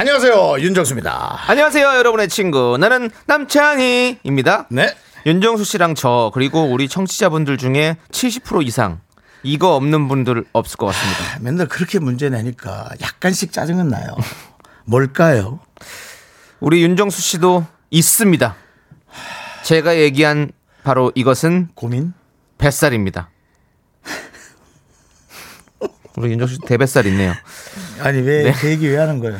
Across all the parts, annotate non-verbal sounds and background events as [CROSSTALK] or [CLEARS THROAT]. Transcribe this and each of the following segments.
안녕하세요 윤정수입니다. 안녕하세요, 여러분의 친구. 나는 남창희입니다. 네. 윤정수 씨랑 저, 그리고 우리 청취자분들 중에 70% 이상, 이거 없는 분들 없을 것 같습니다. 맨날 그렇게 문제 내니까 약간씩 짜증은 나요. 뭘까요? 우리 윤정수 씨도 있습니다. 제가 얘기한 바로 이것은 고민? 뱃살입니다. 우리 윤정수 씨 대뱃살 있네요. 아니 왜 네. 그 얘기 왜 하는 거예요?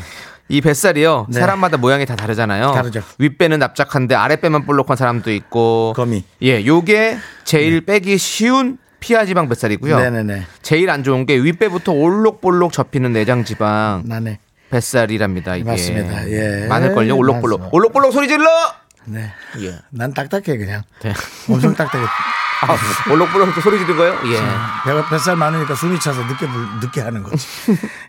이 뱃살이요 네. 사람마다 모양이 다 다르잖아요. 다르죠. 윗배는 납작한데 아랫배만 볼록한 사람도 있고. 거미. 예, 요게 제일 빼기 쉬운 피하 지방 뱃살이고요. 네네네. 제일 안 좋은 게 윗배부터 올록볼록 접히는 내장 지방 나네. 뱃살이랍니다. 이게 맞습니다. 예. 많을 걸요. 올록볼록. 맞습니다. 올록볼록 소리 질러. 네. 예. 난 딱딱해 그냥. 네. 엄청 딱딱해. [LAUGHS] 아, 올록볼록 또 소리 지른 거요? 예. 배가 뱃살 많으니까 숨이 차서 늦게 불- 늦게 하는 거지.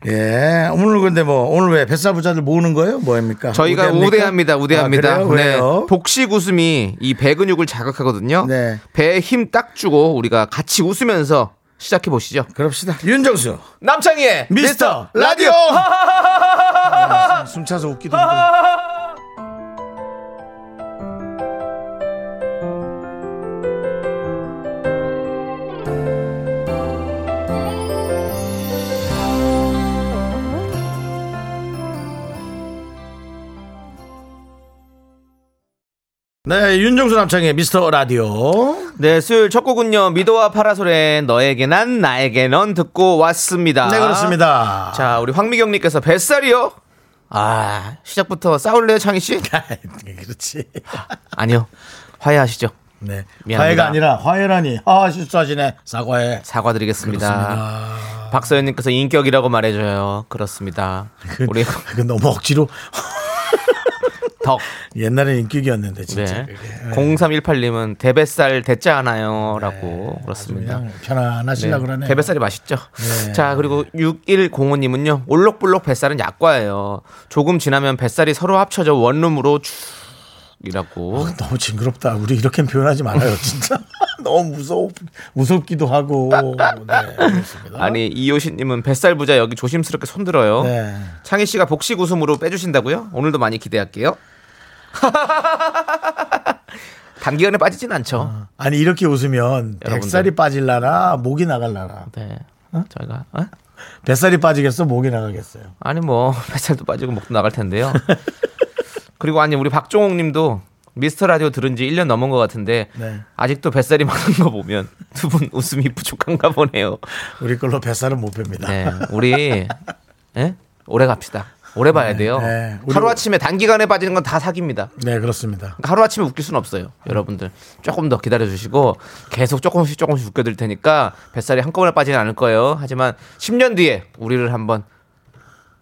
예. 오늘 근데 뭐 오늘 왜 뱃살 부자들 모으는 거예요? 뭐입니까? 저희가 우대합니까? 우대합니다. 우대합니다. 아, 그래요? 네. 왜요? 복식 웃음이 이 배 근육을 자극하거든요. 네. 배에 힘 딱 주고 우리가 같이 웃으면서 시작해 보시죠. 그럽시다. 윤정수. 남창희의 미스터 라디오. 아, 숨 차서 웃기도 힘들어. 네, 윤정수 남창의 미스터 라디오. 네, 수요일 첫 곡은요. 미도와 파라솔의 너에게 난 나에게 넌 듣고 왔습니다. 네, 그렇습니다. 자, 우리 황미경님께서 뱃살이요? 아, 시작부터 싸울래요, 창희 씨? [LAUGHS] 그렇지. 아니요. 화해하시죠. 네. 미안합니다. 화해가 아니라 화해라니. 아, 실수하시네. 사과해. 사과드리겠습니다. 박서연님께서 인격이라고 말해줘요. 그렇습니다. 우리 [LAUGHS] 그 너무 억지로 덕. [LAUGHS] 옛날에 인격이었는데 진짜. 네. 그게. 0318님은 대뱃살 됐지 않아요? 라고 그렇습니다. 편안하시려 네, 그러네. 대뱃살이 맛있죠. 네. 자, 그리고 6105님은요. 올록볼록 뱃살은 약과예요. 조금 지나면 뱃살이 서로 합쳐져 원룸으로 쭉 이라고. 너무 징그럽다. 우리 이렇게 표현하지 말아요, 진짜. [LAUGHS] 너무 무서워, 무섭기도 하고. 네, 그렇습니다. 아니, 이효신님은 뱃살 부자 여기 조심스럽게 손들어요. 네. 창희 씨가 복식 웃음으로 빼주신다고요? 오늘도 많이 기대할게요. [LAUGHS] 단기간에 빠지진 않죠. 아니, 이렇게 웃으면 여러분들. 뱃살이 빠질라나, 목이 나갈라나. 네. 저희가 어? 뱃살이 빠지겠어, 목이 나가겠어요. 아니 뭐 [LAUGHS] 뱃살도 빠지고 목도 나갈 텐데요. [LAUGHS] 그리고 아니 우리 박종옥 님도 미스터 라디오 들은 지 1년 넘은 것 같은데 네. 아직도 뱃살이 많은 거 보면 두 분 웃음이 부족한가 보네요. 우리 걸로 뱃살은 못 뺍니다. 네. 우리 예? 오래 갑시다. 오래 봐야 돼요. 네. 우리- 하루 아침에 단기간에 빠지는 건 다 사기입니다. 네, 그렇습니다. 하루 아침에 웃길 수는 없어요. 여러분들. 조금 더 기다려 주시고 계속 조금씩 조금씩 웃겨 드릴 테니까 뱃살이 한꺼번에 빠지는 않을 거예요. 하지만 10년 뒤에 우리를 한번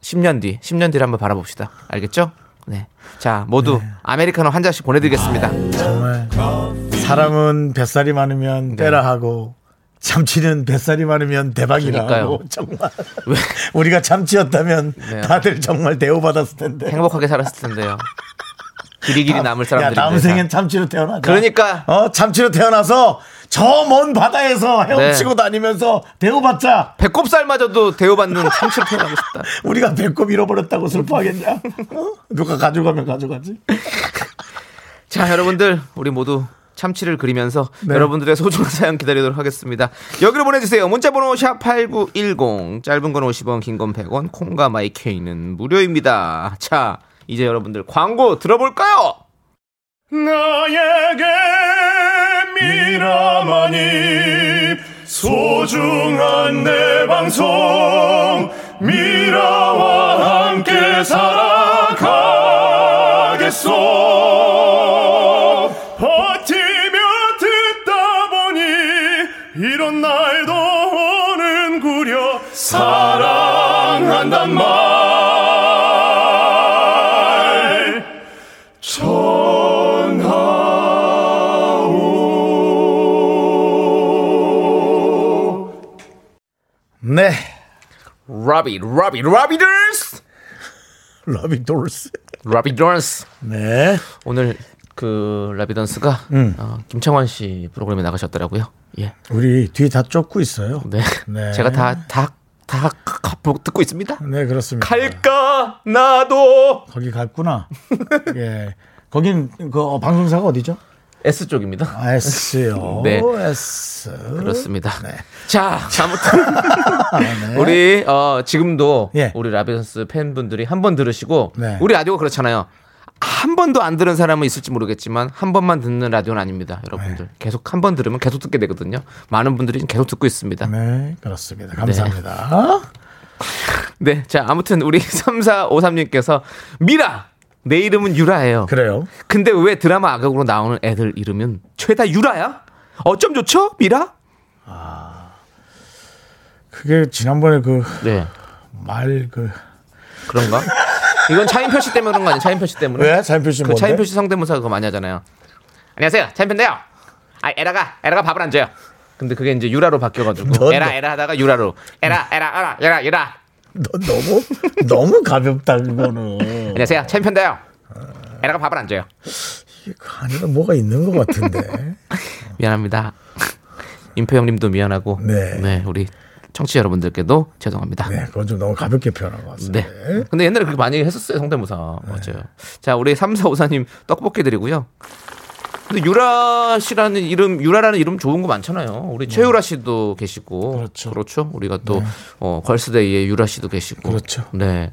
10년 뒤, 10년 뒤를 한번 바라봅시다. 알겠죠? 네. 자, 모두 아메리카노 한 잔씩 보내 드리겠습니다. 정말 사람은 뱃살이 많으면 빼라 하고 참치는 뱃살이 많으면 대박이라 그러니까요. 하고 [LAUGHS] 정말 우리가 참치였다면 네. 다들 정말 대우받았을 텐데. 행복하게 살았을 텐데요. 길이 길이 남을 야 사람들이 다음 생엔 참치로 태어나자. 그러니까. 어 참치로 태어나서 저 먼 바다에서 헤엄치고 네. 다니면서 대우받자. 배꼽살마저도 대우받는 참치로 태어나고 싶다. [LAUGHS] 우리가 배꼽 잃어버렸다고 슬퍼하겠냐? 어? 누가 가져가면 가져가지. 자, 여러분들, 우리 모두 참치를 그리면서 네. 여러분들의 소중한 사연 기다리도록 하겠습니다. 여기로 보내주세요. 문자번호 샵 8910, 짧은 건 50원, 긴 건 100원, 콩과 마이케이는 무료입니다. 자, 이제 여러분들 광고 들어볼까요? 나에게 미라만이 소중한 내 방송 미라와 함께 살아가겠소 사랑한단 말 전하오 네 러비 러비 러비들스 라비던스 라비던스 네 오늘 그 라비던스가 음. 어, 김창완 씨 프로그램에 나가셨더라고요. 예. 우리 뒤 다 쫓고 있어요. 네. 네. 제가 다 다 다 듣고 있습니다. 네, 그렇습니다. 갈까 나도 거기 갔구나. 예. 거긴 그 어, 방송사가 어디죠? S 쪽입니다. 아, S요. [LAUGHS] 네. S. 그렇습니다. 네. 자, 아무튼 [LAUGHS] 우리 어, 지금도 예. 우리 라비던스 팬분들이 한 번 들으시고 네. 우리 라디오가 그렇잖아요. 한 번도 안 들은 사람은 있을지 모르겠지만 한 번만 듣는 라디오는 아닙니다, 여러분들. 네. 계속 한 번 들으면 계속 듣게 되거든요. 많은 분들이 계속 듣고 있습니다. 네, 그렇습니다. 감사합니다. 네, [LAUGHS] 자 아무튼 우리 [LAUGHS] 3453님께서 미라 내 이름은 유라예요. 그래요. 근데 왜 드라마 악역으로 나오는 애들 이름은 죄다 유라야? 어쩜 좋죠, 미라? 그게 지난번에 그 네, 말그 그런가? 이건 차인표 씨 때문에 그런 거 아니에요? 차인표 씨 때문에? 왜? 차인표 씨 그 뭔데? 차인표 씨 성대모사 그거 많이 하잖아요. 안녕하세요, 차인표인데요. 아, 에라가 에라가 밥을 안 줘요. 근데 그게 이제 유라로 바뀌어가지고 너, 에라 너. 에라 하다가 유라로 에라 에라 에라 유라 유라. 너 너무 너무 가볍다 그거는. 안녕하세요, 차인표인데요. 에라가 밥을 안 줘요. 그 안에 뭐가 있는 것 같은데. [LAUGHS] 미안합니다. 임표 형님도 미안하고 네. 네, 우리 청취자 여러분들께도 죄송합니다. 네, 그건 좀 너무 가볍게 표현한 것 같습니다. 네. 근데 옛날에 그렇게 많이 했었어요, 성대모사. 맞아요. 자, 우리 3454님 떡볶이 드리고요. 근데 유라 씨라는 이름, 유라라는 이름 좋은 거 많잖아요. 우리 최유라 씨도 계시고. 그렇죠. 그렇죠. 우리가 또, 어, 걸스데이에 유라 씨도 계시고. 그렇죠. 네.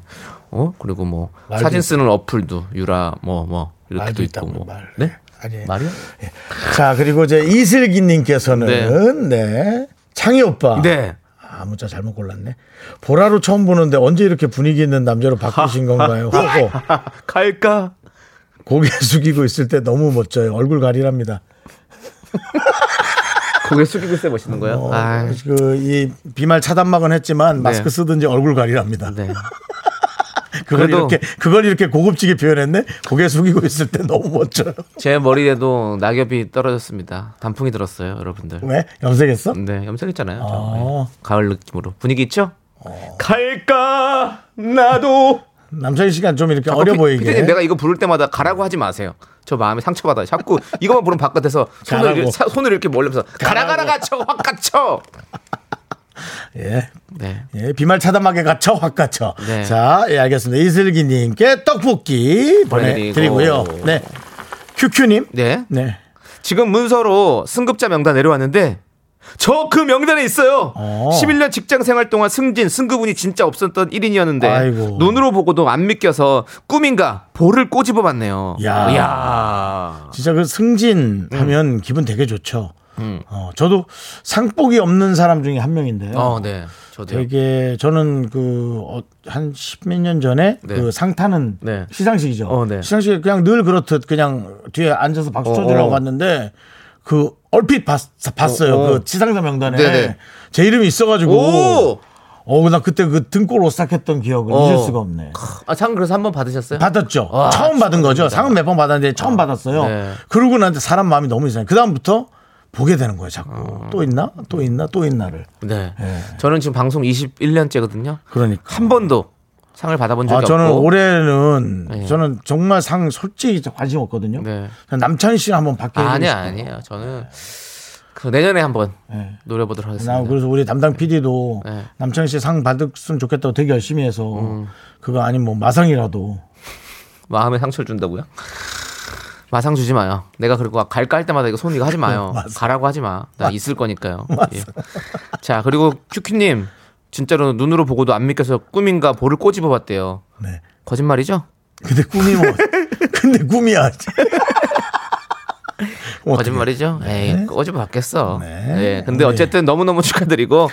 어, 그리고 뭐, 사진 쓰는 어플도 유라, 뭐, 뭐, 이렇게도 있고, 있다고 뭐. 말. 네? 아니. 말이요? 자, 그리고 이제 이슬기님께서는 네. 창희 오빠. 네. 아, 문자 잘못 골랐네. 보라로 처음 보는데 언제 이렇게 분위기 있는 남자로 바꾸신 [LAUGHS] 건가요? 하고 [LAUGHS] 갈까? 고개 [LAUGHS] 숙이고 있을 때 너무 멋져요. 얼굴 가리랍니다. 고개 숙이고 있어 멋있는 거예요? 어, 아, 그이 비말 차단막은 했지만 마스크 쓰든지 얼굴 가리랍니다. 네. 그걸 이렇게 그걸 이렇게 고급지게 표현했네. 고개 숙이고 있을 때 너무 멋져요. 제 머리에도 낙엽이 떨어졌습니다. 단풍이 들었어요, 여러분들. 왜? 염색했어? 네, 염색했잖아요. 저. 어. 네. 가을 느낌으로 분위기 있죠? 갈까 나도. 남창희 씨가 좀 이렇게 자꾸 어려 피- 보이게. 피디님 내가 이거 부를 때마다 가라고 하지 마세요. 저 마음에 상처받아요. 자꾸 이것만 부르면 바깥에서 손을. 이렇게, 손을 이렇게 몰면서 가라 가라 갇혀 확 갇혀. 예. 네. 예, 비말 차단막에 갇혀 확 갇혀. 네. 자, 예, 알겠습니다. 이슬기 님께 떡볶이 보내 드리고요. 보내드리고. 네. 큐큐 님. 네. 네. 지금 문서로 승급자 명단 내려왔는데 저 그 명단에 있어요. 어. 11년 직장 생활 동안 승진, 승급운이 진짜 없었던 1인이었는데 아이고. 눈으로 보고도 안 믿겨서 꿈인가 볼을 꼬집어 봤네요. 야. 야. 진짜 그 승진 음. 하면 기분 되게 좋죠. 어, 저도 상복이 없는 사람 중에 한 명인데요. 어, 네. 저도요. 되게 저는 그한 십몇 년 전에 네. 그 상 타는 네. 시상식이죠. 어, 네. 시상식 그냥 늘 그렇듯 그냥 뒤에 앉아서 박수 어, 쳐주려고 어. 갔는데 그 얼핏 봤, 봤어요. 어, 어. 그 시상자 명단에 네네. 제 이름이 있어가지고 오! 어, 나 그때 그 등골 오싹했던 기억을 어. 잊을 수가 없네. 아, 상 그래서 한 번 받으셨어요? 받았죠. 와, 처음 받은 거죠. 상은 몇 번 받았는데 처음 어. 받았어요. 네. 그러고 나한테 사람 마음이 너무 이상해. 그 다음부터 보게 되는 거예요. 자꾸 어. 또 있나, 또 있나, 또 있나를. 네. 예. 저는 지금 방송 21년째거든요. 그러니까. 한 번도 상을 받아본 적이 아, 저는 없고. 올해는 네. 저는 정말 상 솔직히 관심 없거든요. 네. 남창희 씨를 한번 받게 싶어요. 아니에요. 저는 그 내년에 한번 네. 노려보도록 하겠습니다. 나 그래서 우리 담당 PD도 네. 음. 남창희 씨 상 받았으면 좋겠다고 되게 열심히 해서 그거 아니면 뭐 마상이라도 마음에 상처를 준다고요? 마상 주지 마요. 내가 그리고 갈까 할 때마다 이거 손 이거 하지 마요. [LAUGHS] 가라고 하지 마. 나 있을 거니까요. 예. 자 그리고 큐큐님 진짜로 눈으로 보고도 안 믿겨서 꿈인가 볼을 꼬집어 봤대요. 네. 거짓말이죠? 근데 꿈이 뭐 [LAUGHS] 근데 꿈이야. 거짓말이죠? 에이 꼬집어 봤겠어. 네. 예. 근데 어쨌든 너무 너무 축하드리고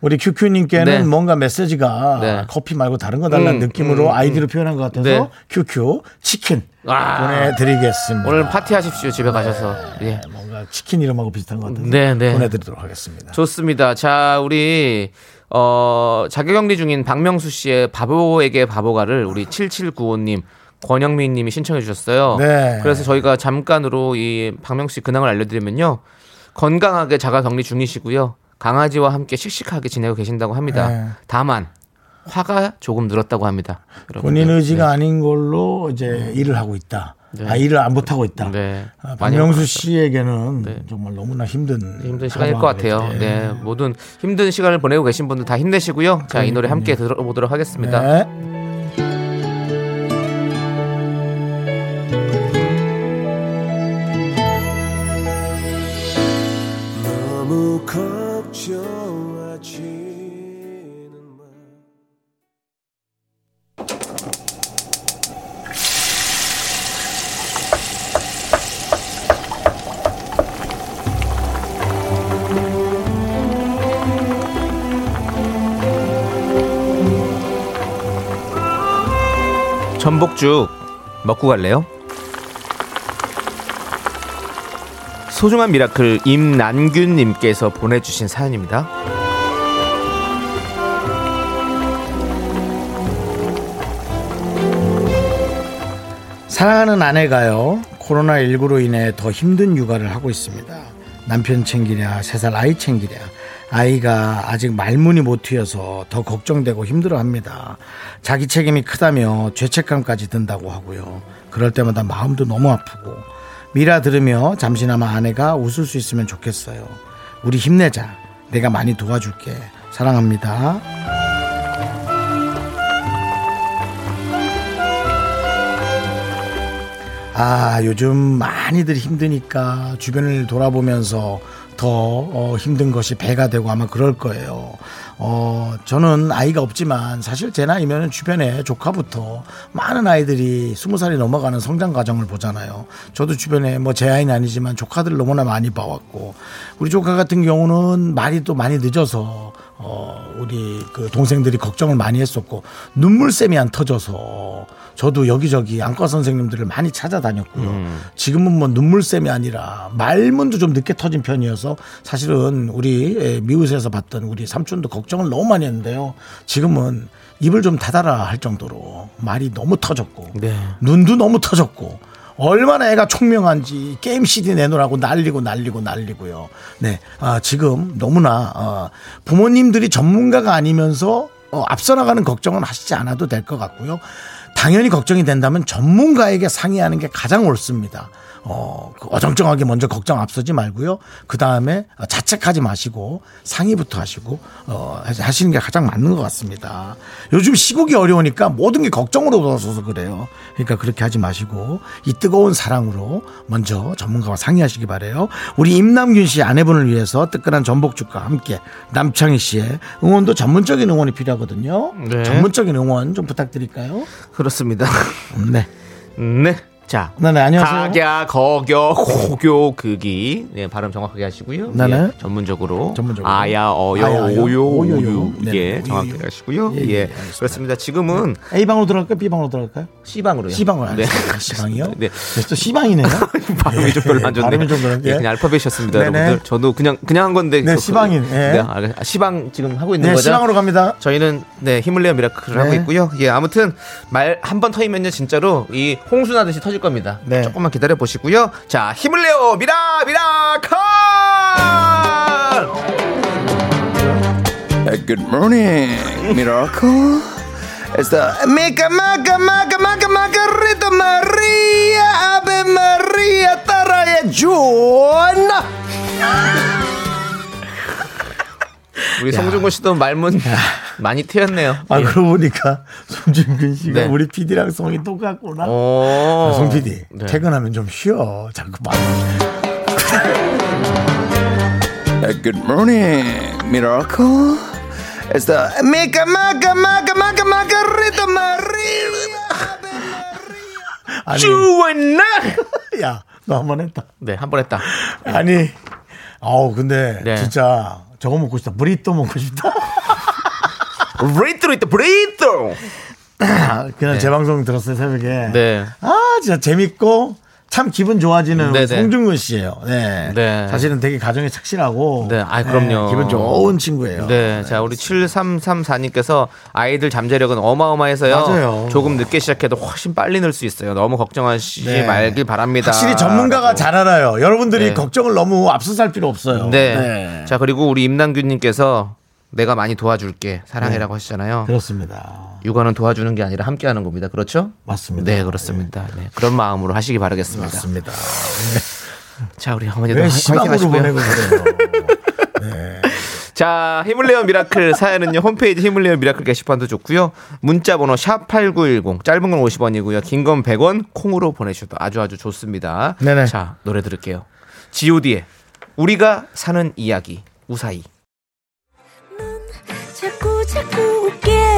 우리 큐큐님께는 네. 뭔가 메시지가 네. 커피 말고 다른 거 달라는 음, 느낌으로 음, 아이디로 표현한 것 같아서 네. 큐큐 치킨 아. 보내드리겠습니다. 오늘 파티하십시오 집에 가셔서. 예. 네, 뭔가 치킨 이름하고 비슷한 것 같아서 네, 네. 보내드리도록 하겠습니다. 좋습니다. 자, 우리 어 자격격리 중인 박명수 씨의 바보에게 바보가를 우리 7795님 권영민 님이 신청해 주셨어요. 네. 그래서 저희가 잠깐으로 이 박명수 씨 근황을 알려드리면요. 건강하게 자가 격리 중이시고요. 강아지와 함께 씩씩하게 지내고 계신다고 합니다. 네. 다만 화가 조금 늘었다고 합니다. 여러분들. 본인 의지가 네. 아닌 걸로 이제 일을 하고 있다. 아, 일을 안 못하고 있다. 네. 아, 박명수 씨에게는 네. 정말 너무나 힘든 힘든 시간일 것 같아요. 상황이겠지. 네, 모든 힘든 시간을 보내고 계신 분들 다 힘내시고요. 자, 이 노래 함께 들어보도록 하겠습니다. 네. 너무 걱 전복죽 먹고 갈래요? 소중한 Miracle 임남규님께서 보내주신 사연입니다. 사랑하는 아내가요 코로나19로 인해 더 힘든 육아를 하고 있습니다 남편 챙기랴 세 살 아이 챙기랴 아이가 아직 말문이 못 트여서 더 걱정되고 힘들어합니다. 자기 책임이 크다며 죄책감까지 든다고 하고요. 그럴 때마다 마음도 너무 아프고 미라 들으며 잠시나마 아내가 웃을 수 있으면 좋겠어요. 우리 힘내자. 내가 많이 도와줄게. 사랑합니다. 아, 요즘 많이들 힘드니까 주변을 돌아보면서 더 어, 힘든 것이 배가 되고 아마 그럴 거예요. 어, 저는 아이가 없지만 사실 제 나이면 주변에 조카부터 많은 아이들이 스무 살이 넘어가는 성장 과정을 보잖아요. 저도 주변에 뭐 제 아이는 아니지만 조카들 너무나 많이 봐왔고 우리 조카 같은 경우는 말이 또 많이 늦어서 어, 우리 그 동생들이 걱정을 많이 했었고 눈물샘이 안 터져서 저도 여기저기 안과 선생님들을 많이 찾아다녔고요. 지금은 뭐 눈물샘이 아니라 말문도 좀 늦게 터진 편이어서 사실은 우리 에, 미우새에서 봤던 우리 삼촌도 걱정을 너무 많이 했는데요. 지금은 입을 좀 닫아라 할 정도로 말이 너무 터졌고 네. 눈도 너무 터졌고 얼마나 애가 총명한지 게임 CD 내놓으라고 난리고 난리고 난리고요. 네, 아, 지금 너무나 어, 부모님들이 전문가가 아니면서 어, 앞서 나가는 걱정은 하시지 않아도 될 것 같고요. 당연히 걱정이 된다면 전문가에게 상의하는 게 가장 옳습니다. 어, 그 어정쩡하게 먼저 걱정 앞서지 말고요. 그 다음에 자책하지 마시고 상의부터 하시고, 어, 하시는 게 가장 맞는 것 같습니다. 요즘 시국이 어려우니까 모든 게 걱정으로 돌아서서 그래요. 그러니까 그렇게 하지 마시고, 이 뜨거운 사랑으로 먼저 전문가와 상의하시기 바래요. 우리 임남균 씨 아내분을 위해서 뜨끈한 전복죽과 함께 남창희 씨의 응원도 전문적인 응원이 필요하거든요. 네. 전문적인 응원 좀 부탁드릴까요? 그렇습니다. 네. 네. 자. 네, 네, 안녕하세요. 각야, 거겨, 고교, 극이. 네, 발음 정확하게 하시고요. 네네. 예, 전문적으로. 전문적으로. 아야, 어여, 아야, 어여, 오요. 오유. 네네, 예. 정확하게 하시고요. 예, 예, 예, 알겠습니다. 그렇습니다. 지금은 A방으로 들어갈까요? B방으로 들어갈까요? C방으로요. C방으로 네. C방이요? [LAUGHS] 네. 네. 또 C방이네요. [LAUGHS] 발음이 좀 별로 안 좋네요. 발음이 좀 그런데. 예, 그냥 알파벳이었습니다, 네네. 여러분들. 저도 그냥 그냥 한 건데. 네, 그- C방인, 예. 네, 알- 아, C방 지금 하고 있는 네, 거죠. C방으로 갑니다. 저희는 네 내어 미라클을 네. 하고 있고요. 예, 아무튼 말 한 번 터이면요 진짜로 이 홍수 나듯이 터질 겁니다. 네. 조금만 기다려 보시고요. 자, 힘을 내어 미라 미라클. Good morning, Miracle. It's the Mica Maca Maca Maca Macarita Maria Ave Maria 따라해 주나 우리 송중근 씨도 말문 많이 트였네요. 아, 예. 그러고 보니까 송준근 씨가 네. 우리 PD랑 성이 똑같구나. 오. 아, 송 PD, 네. 퇴근하면 좀 쉬어. 자꾸 말. [LAUGHS] Good morning, Miracle. It's the Mica Maca Maca Maca Macarita Maria Ave 아니, 주원나. [LAUGHS] 야, 너 한 번 했다. 네, 한 번 했다. 아니, 아우, 근데 네. 진짜 저거 먹고 싶다. 브리또 먹고 싶다. 브레이트로 있다. 브레이트. 그냥 제 방송 들었어요, 새벽에. 네. 아, 진짜 재밌고 참 기분 좋아지는 네네. 송중근 씨예요. 네. 네. 사실은 되게 가정에 착실하고 네, 아이, 그럼요. 기분 좋은 친구예요. 네, 자 우리 7334님께서 아이들 잠재력은 어마어마해서요. 맞아요. 조금 늦게 시작해도 훨씬 빨리 늘 수 있어요. 너무 걱정하시지 네. 말길 바랍니다. 확실히 전문가가 라고. 잘 알아요. 여러분들이 네. 걱정을 너무 앞서 살 필요 없어요. 네. 자 그리고 우리 임남규님께서 내가 많이 도와줄게 사랑해라고 하시잖아요. 그렇습니다. 육아는 도와주는 게 아니라 함께하는 겁니다. 그렇죠? 맞습니다. 네 그렇습니다. 네, 그런 마음으로 하시기 바라겠습니다. 맞습니다. 자 우리 어머니도 왜 화- 화이팅 시방으로 하시고요. 보내고 그래요? [LAUGHS] 자, 힘을 내요 Miracle 사연은요. 홈페이지 힘을 내요 Miracle 게시판도 좋고요. 문자 번호 샵 8910 짧은 건 50원이고요. 긴 건 100원 콩으로 보내주셔도 아주 아주 좋습니다. 네네. 자, 노래 들을게요. G.O.D의 우리가 사는 이야기 우사히.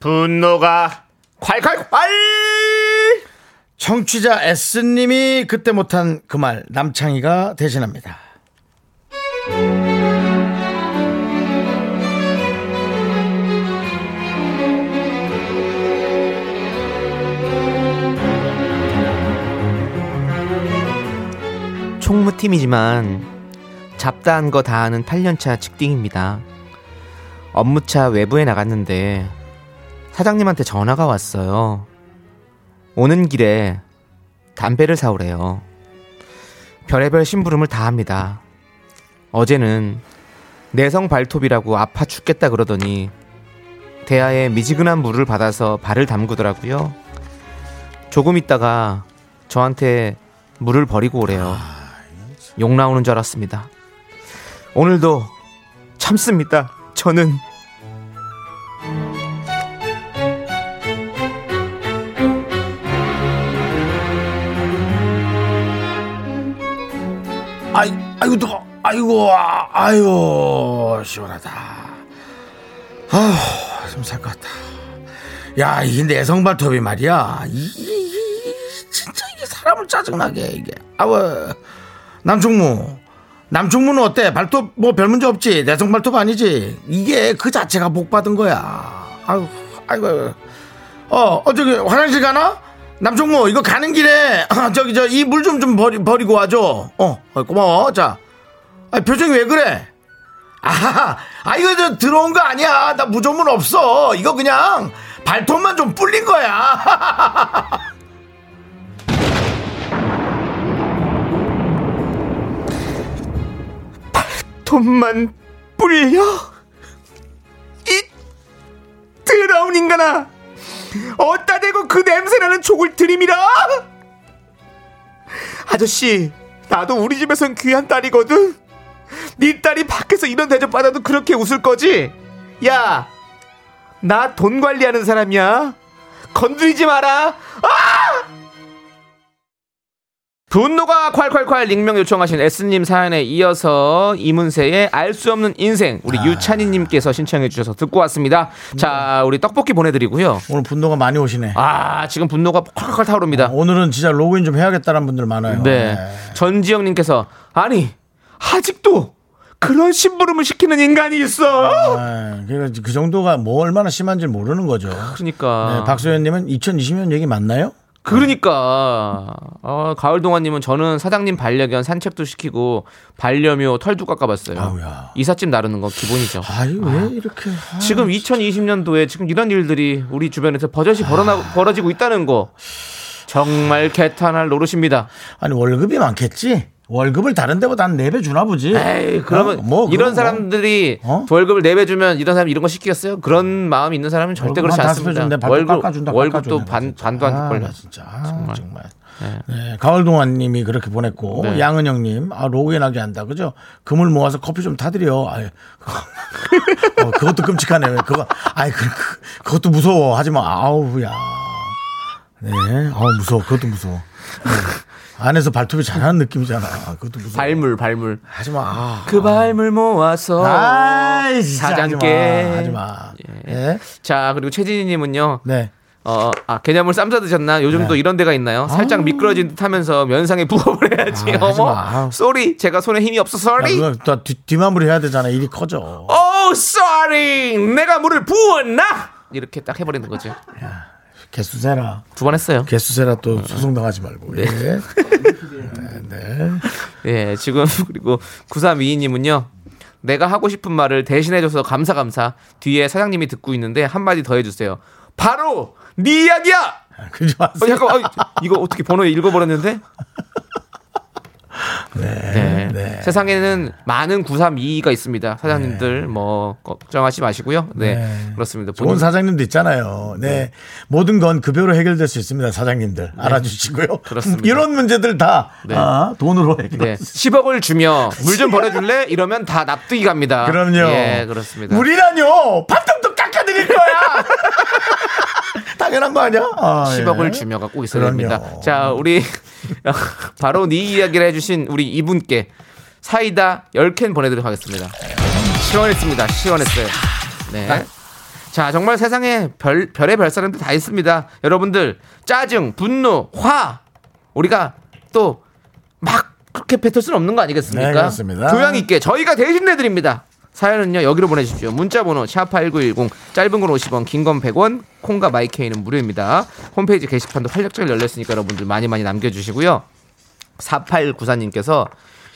분노가 콸콸콸! 청취자 S님이 그때 못한 그 말 남창희가 대신합니다. 총무팀이지만 잡다한 거 다 하는 8년차 직딩입니다. 업무차 외부에 나갔는데 사장님한테 전화가 왔어요. 오는 길에 담배를 사오래요. 별의별 심부름을 다 합니다. 어제는 내성 발톱이라고 아파 죽겠다 그러더니 대야에 미지근한 물을 받아서 발을 담그더라고요. 조금 있다가 저한테 물을 버리고 오래요. 욕 나오는 줄 알았습니다. 오늘도 참습니다. 저는 아이, 아이고, 뜨거, 아이고, 아, 아유, 시원하다. 아휴, 좀살 것 같다. 야, 이 내성 발톱이 말이야. 이, 이, 이, 진짜 이게 사람을 짜증나게, 해, 이게. 아우, 남충무. 남충무는 어때? 발톱 뭐 별 문제 없지? 내성 발톱 아니지? 이게 그 자체가 복 받은 거야. 아유, 아이고. 어, 어, 저기, 화장실 가나? 남종모, 이거 가는 길에, 저기, 저, 이 물 좀 좀 버리, 버리고 와줘. 어, 어, 고마워. 자. 아, 표정이 왜 그래? 아, 아, 이거 저 들어온 거 아니야. 나 무조건 없어. 이거 그냥 발톱만 좀 불린 거야. [LAUGHS] 돈만 불려? 이 더러운 인간아! 어디다 대고 그 냄새나는 족을 들이밀어? 아저씨, 나도 우리 집에선 귀한 딸이거든? 네 딸이 밖에서 이런 대접 받아도 그렇게 웃을 거지? 야, 나 돈 관리하는 사람이야. 건드리지 마라. 아! 분노가 콸콸콸 익명 요청하신 S님 사연에 이어서 이문세의 알 수 없는 인생 우리 유찬희님께서 신청해 주셔서 듣고 왔습니다. 자, 우리 떡볶이 보내드리고요. 오늘 분노가 많이 오시네. 아, 지금 분노가 콸콸콸 타오릅니다. 오늘은 진짜 로그인 좀 해야겠다는 분들 많아요. 네. 전지영님께서 아니 아직도 그런 심부름을 시키는 인간이 있어. 아, 그러니까 그 정도가 뭐 얼마나 심한지 모르는 거죠. 그러니까. 네, 박소연님은 2020년 얘기 맞나요? 그러니까 어, 가을 동안님은 저는 사장님 반려견 산책도 시키고 반려묘 털도 깎아봤어요. 아우야. 이삿짐 나르는 거 기본이죠. 아유, 왜 이렇게. 아, 지금 2020년도에 지금 이런 일들이 우리 주변에서 버젓이 벌어나, 벌어지고 있다는 거 정말 개탄할 노릇입니다. 아니, 월급이 많겠지? 월급을 다른 데보다 한 4배 주나 보지. 에이, 그러면 어? 뭐 이런 그런 사람들이 어? 월급을 내배주면 이런 사람이 이런 거 시키겠어요? 그런 마음이 있는 사람은 절대 그렇지 않습니다. 월급 깎아준다, 월급도 반. 반도 안 아, 걸려. 나 진짜 아, 정말. 네, 가을동안 님이 그렇게 보냈고 네. 양은영 님 아 로그인하게 한다 그죠? 금을 모아서 커피 좀 타드려. 아유, [LAUGHS] 어, 그것도 끔찍하네. 왜 그거 아이 그, 그, 그것도 무서워. 하지 마. 아우야. 네, 아우 무서워. 그것도 무서워. 네. 안에서 발톱이 자라는 느낌이잖아. 그것도 무서워. 발물 발물. 하지 마. 아. 그 발물 모아서 아이, 사장께. 하지마. 네. 자 그리고 최진희님은요. 네. 어, 아, 개념을 쌈 싸 드셨나? 요즘도 이런 데가 있나요? 살짝 미끄러진 듯 하면서 면상에 [LAUGHS] 부업을 해야지. 아, 하지 어머, 마. Sorry. 제가 손에 힘이 없어, 야, sorry. 또 뒤, 뒤마무리 해야 되잖아. 일이 커져. 오, sorry. 내가 물을 부었나? 이렇게 딱 해버리는 거죠. 개수 세라. 두 번 했어요. 개수 세라 또 소송 당하지 말고. 예. [LAUGHS] 네. 예, 지금 [LAUGHS] 그리고 9322님은요. 내가 하고 싶은 말을 대신해줘서 감사 감사. 뒤에 사장님이 듣고 있는데 한마디 더 해주세요. 바로 네 이야기야. 그러지 어, 마세요. 잠깐, 어, 이거 어떻게 번호 읽어버렸는데? [LAUGHS] 네. 네. 세상에는 많은 9322가 있습니다. 사장님들 뭐 걱정하지 마시고요. 네, 네. 그렇습니다. 좋은 사장님도 있잖아요. 네. 모든 건 급여로 해결될 수 있습니다. 사장님들. 알아주시고요. 네. 그렇습니다. [LAUGHS] 이런 문제들 다 네. 아, 돈으로 해결. 네, 10억을 주며 물 좀 버려줄래? 이러면 다 납득이 갑니다. 그럼요. 예, 그렇습니다. 우리라뇨. 팔뚝도 깎아드릴 거야. [LAUGHS] 당연한 거 아니야? 아, 10억을 예. 주며 갖고 있어야 그럼요. 됩니다. 자, 우리 [LAUGHS] 바로 네 이야기를 해주신 우리 이분께 사이다 10캔 보내드리도록 하겠습니다. 시원했습니다. 시원했어요. 네. 자, 정말 세상에 별, 별의 별 사람들 다 있습니다. 여러분들, 짜증, 분노, 화, 우리가 또 막 그렇게 뱉을 수는 없는 거 아니겠습니까? 네, 그렇습니다. 교양 있게 저희가 대신 내드립니다. 사연은요, 여기로 보내주십시오. 문자번호, 샵8910, 짧은 건 50원, 긴 건 100원, 콩과 마이케이는 무료입니다. 홈페이지 게시판도 활력잘 열렸으니까 여러분들 많이 많이 남겨주시고요. 4894님께서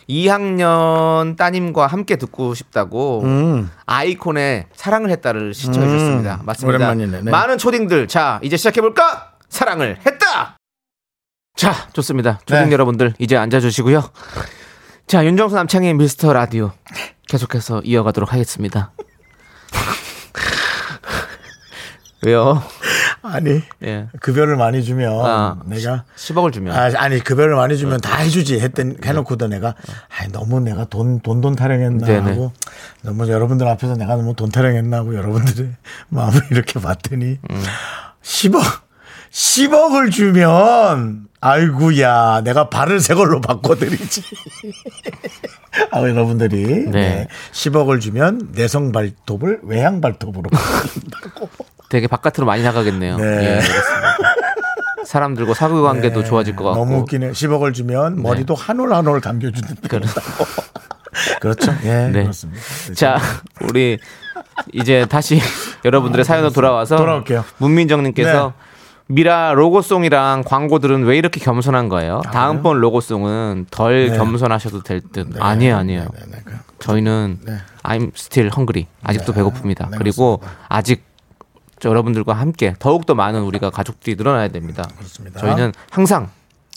2학년 따님과 함께 듣고 싶다고 음. 아이콘의 사랑을 했다를 신청해 주셨습니다. 맞습니다. 오랜만이네. 네. 많은 초딩들 자 이제 시작해 볼까? 사랑을 했다. 자 좋습니다. 초딩 네. 여러분들 이제 앉아 주시고요. 자 윤정수 남창의 미스터 라디오 계속해서 이어가도록 하겠습니다. 왜요? 아니 예. 급여를 많이 주면 아, 내가 10억을 주면 아, 아니 급여를 많이 주면 다 해주지 했던 해놓고도 내가 아이, 너무 내가 돈 돈 돈 타령했나 네네. 하고 너무 여러분들 앞에서 내가 너무 돈 타령했나 하고 여러분들의 [LAUGHS] 마음을 이렇게 봤더니 10억 10억을 주면 아이구야 내가 발을 새 걸로 바꿔드리지 [LAUGHS] [LAUGHS] 아 여러분들이 네. 네. 10억을 주면 내성 발톱을 외양 발톱으로 바꾼다고 [LAUGHS] 되게 바깥으로 많이 나가겠네요. 네. 예. 사람들과 사교 관계도 네, 좋아질 것 같고. 너무 웃기네. 10억을 주면 머리도 한 올 한 올 감겨주는 그렇다고. [LAUGHS] 그렇죠. 예, 네. 그렇습니다. 자, 우리 이제 다시 여러분들의 사연으로 돌아와서 돌아올게요. 문민정님께서 미라 로고송이랑 광고들은 왜 이렇게 겸손한 거예요? 다음번 로고송은 덜 네. 겸손하셔도 될 듯. 아니에요, 아니에요. 네, 네, 그- 저희는 네. I'm still hungry. 아직도 배고픕니다. 네, 그리고 아직 저 여러분들과 함께 더욱더 많은 우리가 가족들이 늘어나야 됩니다. 그렇습니다. 저희는 항상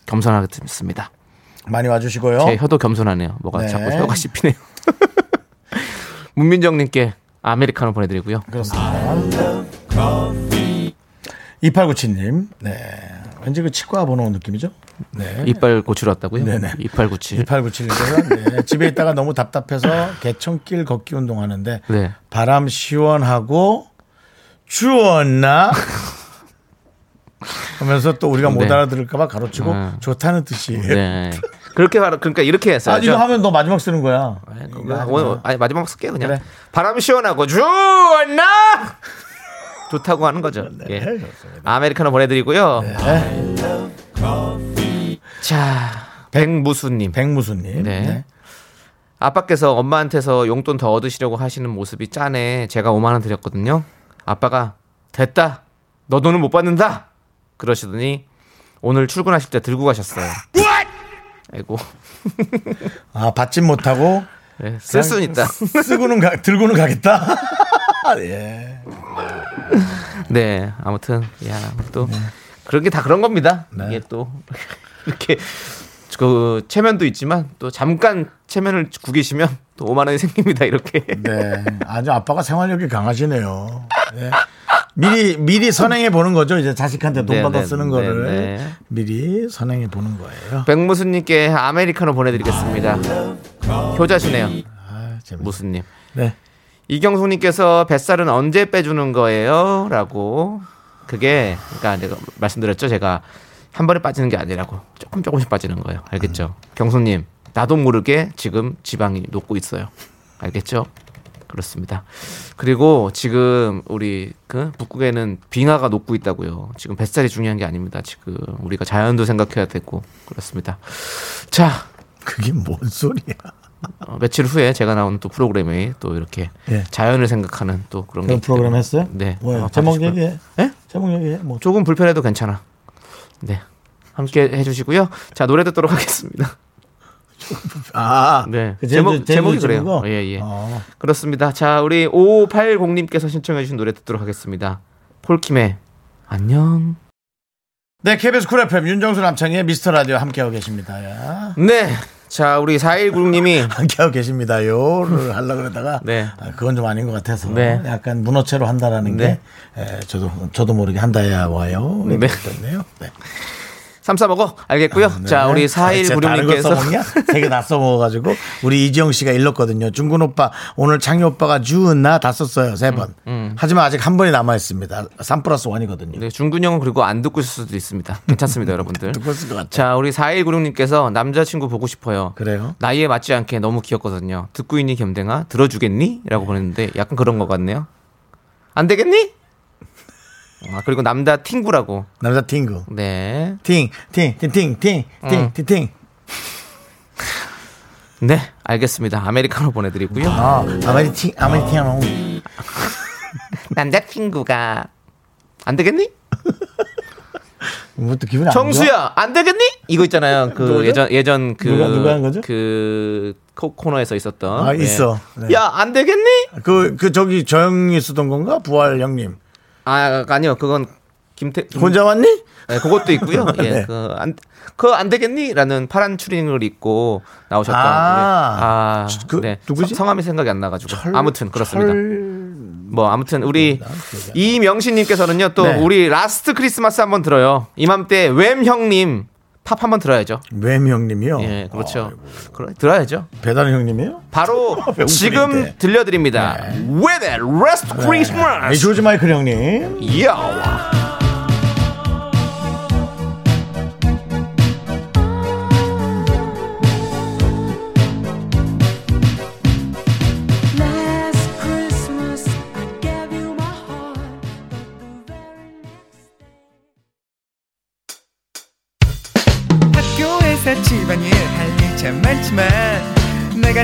겸손하겠습니다. 많이 와주시고요. 제 혀도 겸손하네요. 뭐가 네. 자꾸 혀가 씹히네요. [LAUGHS] 문민정님께 아메리카노 보내드리고요. 그렇습니다. 2897님. 네. 왠지 그 치과 번호 느낌이죠? 네. 이빨 고치러 왔다고요? 네네. 이빨 고치. 2897님께서 네. 집에 있다가 너무 답답해서 개천길 걷기 운동하는데 네. 바람 시원하고 추웠나? 하면서 또 우리가 못 네. 알아들을까봐 가로치고 음. 좋다는 뜻이에요. 네. 그렇게 바로 그러니까 이렇게 했어요. 아, 이거 하면 너 마지막 쓰는 거야. 하지 마. 오늘 아니 마지막 쓸게 그냥. 그래. 바람 시원하고 좋나? 좋다고 하는 거죠. 예. 좋습니다. 아메리카노 보내드리고요. 네. 자, 백무수님. 백무수님. 네. 네. 아빠께서 엄마한테서 용돈 더 얻으시려고 하시는 모습이 짠해. 제가 5만 원 드렸거든요. 아빠가 됐다. 너 돈은 못 받는다. 그러시더니 오늘 출근하실 때 들고 가셨어요. 아이고 아, 받진 못하고 네, 쓸 수는 있다. 쓰고는 가, 들고는 가겠다. [LAUGHS] 예. 네, 아무튼 야또 그런 게 다 그런 겁니다. 네. 이게 또 [LAUGHS] 이렇게 그 체면도 있지만 또 잠깐 체면을 구기시면 또 5만 원이 생깁니다. 이렇게. 네. 아주 아빠가 생활력이 강하시네요. 네. 미리 미리 선행해 보는 거죠. 이제 자식한테 돈 네, 받아 네, 쓰는 거를 네, 네. 미리 선행해 보는 거예요. 백무수님께 아메리카노 보내 드리겠습니다. 효자시네요. 아, 재밌... 무수님. 네. 이경숙님께서 뱃살은 언제 빼주는 거예요? 라고. 그게, 그러니까 내가 말씀드렸죠. 제가 한 번에 빠지는 게 아니라고. 조금 조금씩 빠지는 거예요. 알겠죠? 경숙님, 나도 모르게 지금 지방이 녹고 있어요. 알겠죠? 그렇습니다. 그리고 지금 우리 그 북극에는 빙하가 녹고 있다고요. 지금 뱃살이 중요한 게 아닙니다. 지금 우리가 자연도 생각해야 되고 그렇습니다. 자, 그게 뭔 소리야? 어, 며칠 후에 제가 나온 또 프로그램에 또 이렇게 예. 자연을 생각하는 또 그런 게 그런 프로그램 때문에. 했어요? 네. 뭐예요? 어, 제목. 얘기해. 예? 제목 얘기해. 뭐 조금 불편해도 괜찮아. 네. 함께 해주시고요. 자 노래 듣도록 하겠습니다. [LAUGHS] 아, 네. 그 제목 제목 제목이 그래요. 거? 예 예. 어. 그렇습니다. 자 우리 5580님께서 신청해주신 노래 듣도록 하겠습니다. 폴킴의 안녕. 네, KBS 쿨 FM 윤정수 남창의 미스터 라디오 함께하고 계십니다. 야. 네. 자 우리 4196님이 [LAUGHS] 함께하고 계십니다요를 하려고 그러다가 네. 아, 그건 좀 아닌 것 같아서 네. 약간 문어체로 한다라는 네. 게 에, 저도 저도 모르게 한다야 와요. 네. 네. 네. 삼사 먹어 알겠고요. 자 우리 아, 다른 거 4196님께서 써먹냐? 되게 다 써먹어가지고 우리 이지영 씨가 일렀거든요. 중근 오빠 오늘 창희 오빠가 주은나 다 썼어요 세 번. 하지만 아직 한 번이 남아 있습니다. 3 플러스 1이거든요. 네, 중근 형은 그리고 안 듣고 있을 수도 있습니다. 괜찮습니다, [LAUGHS] 여러분들. 듣고 있을 것 같아요. 자, 우리 4196님께서 남자친구 보고 싶어요. 그래요? 나이에 맞지 않게 너무 귀엽거든요. 듣고 있니 겸댕아? 들어주겠니? 라고 보냈는데 약간 그런 것 같네요. 안 되겠니? 아, 그리고 남자 팅구라고. 남자 팅구. 네. 팅, 팅, 팅, 팅, 팅, 팅, 팅, 팅. 네, 알겠습니다. 아메리카노 보내드리고요. 아, 아메리 팅, 아메리 팅하노. [LAUGHS] 남자 팅구가 안 되겠니? 뭐또 기분이 안? 정수야, 안 되겠니? 이거 있잖아요. 그 누구죠? 예전 예전 그 누가- 누가 한 거죠? 그 코- 코너에서 있었던. 아, 예. 있어. 네. 야, 안 되겠니? 그, 그, 저기, 저 형이 쓰던 건가? 부활 형님. 아, 아니요. 그건 김태 김- 혼자 왔니? 네, 그것도 있고요. [LAUGHS] 예. 네. 그 안, 그거 안 되겠니? 라는 파란 추리닝을 입고 나오셨던. 아. 네. 아, 그 네. 누구지? 성- 성함이 생각이 안 나가지고. 철- 아무튼 그렇습니다. 철- 뭐 아무튼 우리 이명신님께서는요 또 네. 우리 Last Christmas 한번 들어요. 이맘때 Wham 형님 팝 한번 들어야죠. Wham 형님이요? 예, 그렇죠. 그래, 들어야죠. 배달 형님이요? 바로. [LAUGHS] 지금 들려드립니다. 웨델 레스트 이 크리스마스. 조지 마이클 형님. 야.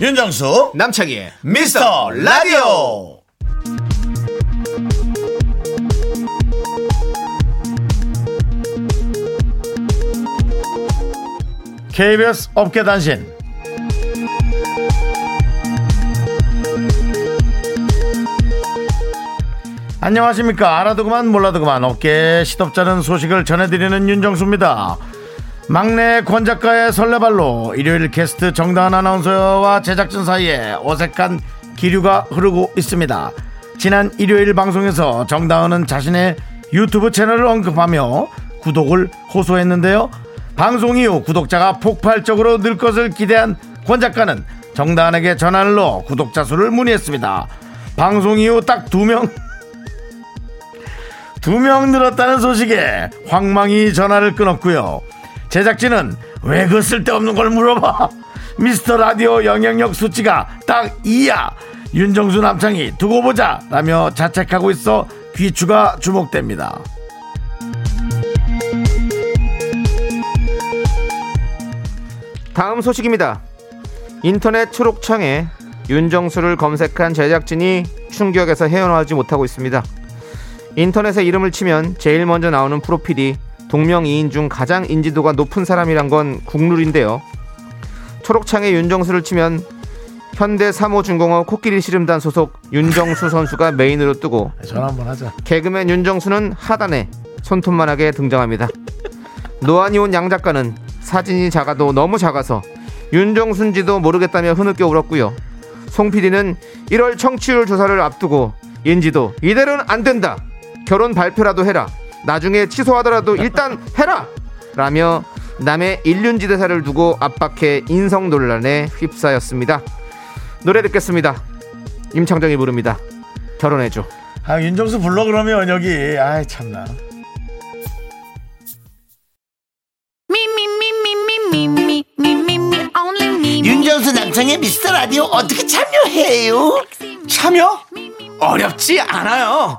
윤정수. 남창희의 미스터 라디오. KBS 업계 단신. 안녕하십니까. 알아도 그만 몰라도 그만 업계 시덥잖은 소식을 전해드리는 윤정수입니다. 막내 권 작가의 설레발로 일요일 게스트 정다은 아나운서와 제작진 사이에 어색한 기류가 흐르고 있습니다. 지난 일요일 방송에서 정다은은 자신의 유튜브 채널을 언급하며 구독을 호소했는데요. 방송 이후 구독자가 폭발적으로 늘 것을 기대한 권 작가는 정다은에게 전화를 넣어 구독자 수를 문의했습니다. 방송 이후 딱 두 명 두 명 늘었다는 소식에 황망히 전화를 끊었고요. 제작진은 왜 그 쓸데없는 걸 물어봐? 미스터 라디오 영향력 수치가 딱 2야. 윤정수 남창이 두고 보자 라며 자책하고 있어 귀추가 주목됩니다. 다음 소식입니다. 인터넷 초록창에 윤정수를 검색한 제작진이 충격에서 헤어나오지 못하고 있습니다. 인터넷에 이름을 치면 제일 먼저 나오는 프로필이 동명이인 중 가장 인지도가 높은 사람이란 건 국룰인데요. 초록창에 윤정수를 치면 현대 3호 중공업 코끼리 씨름단 소속 윤정수 선수가 메인으로 뜨고 전화 한번 하자. 개그맨 윤정수는 하단에 손톱만하게 등장합니다. 노안이 온 양 작가는 사진이 작아도 너무 작아서 윤정수인지도 모르겠다며 흐느껴 울었고요. 송 PD는 1월 청취율 조사를 앞두고 인지도 이대로는 안 된다. 결혼 발표라도 해라. 나중에 취소하더라도 일단 해라! 라며 남의 일륜지대사를 두고 압박해 인성 논란에 휩싸였습니다. 노래 듣겠습니다. 임창정이 부릅니다. 결혼해줘. 아, 윤정수 불러 그러면 여기. 아이, 참나. 윤정수 남성의 미스터 라디오 어떻게 참여해요? 참여? 어렵지 않아요.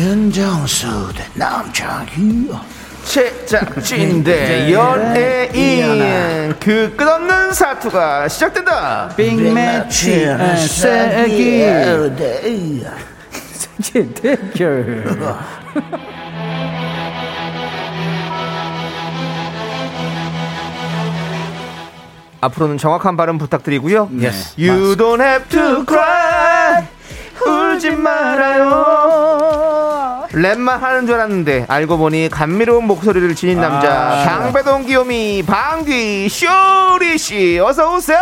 윤정수 대 남창희 제작진 대 연예인 그 끝없는 사투가 시작된다. 빅매치 세기 [LAUGHS] 앞으로는 정확한 발음 부탁드리고요. Yes. You don't have to cry. 울지 말아요. 랩만 하는 줄 알았는데 알고 보니 감미로운 목소리를 지닌 남자 강배동 귀요미 방귀 쇼리 씨. 어서 오세요.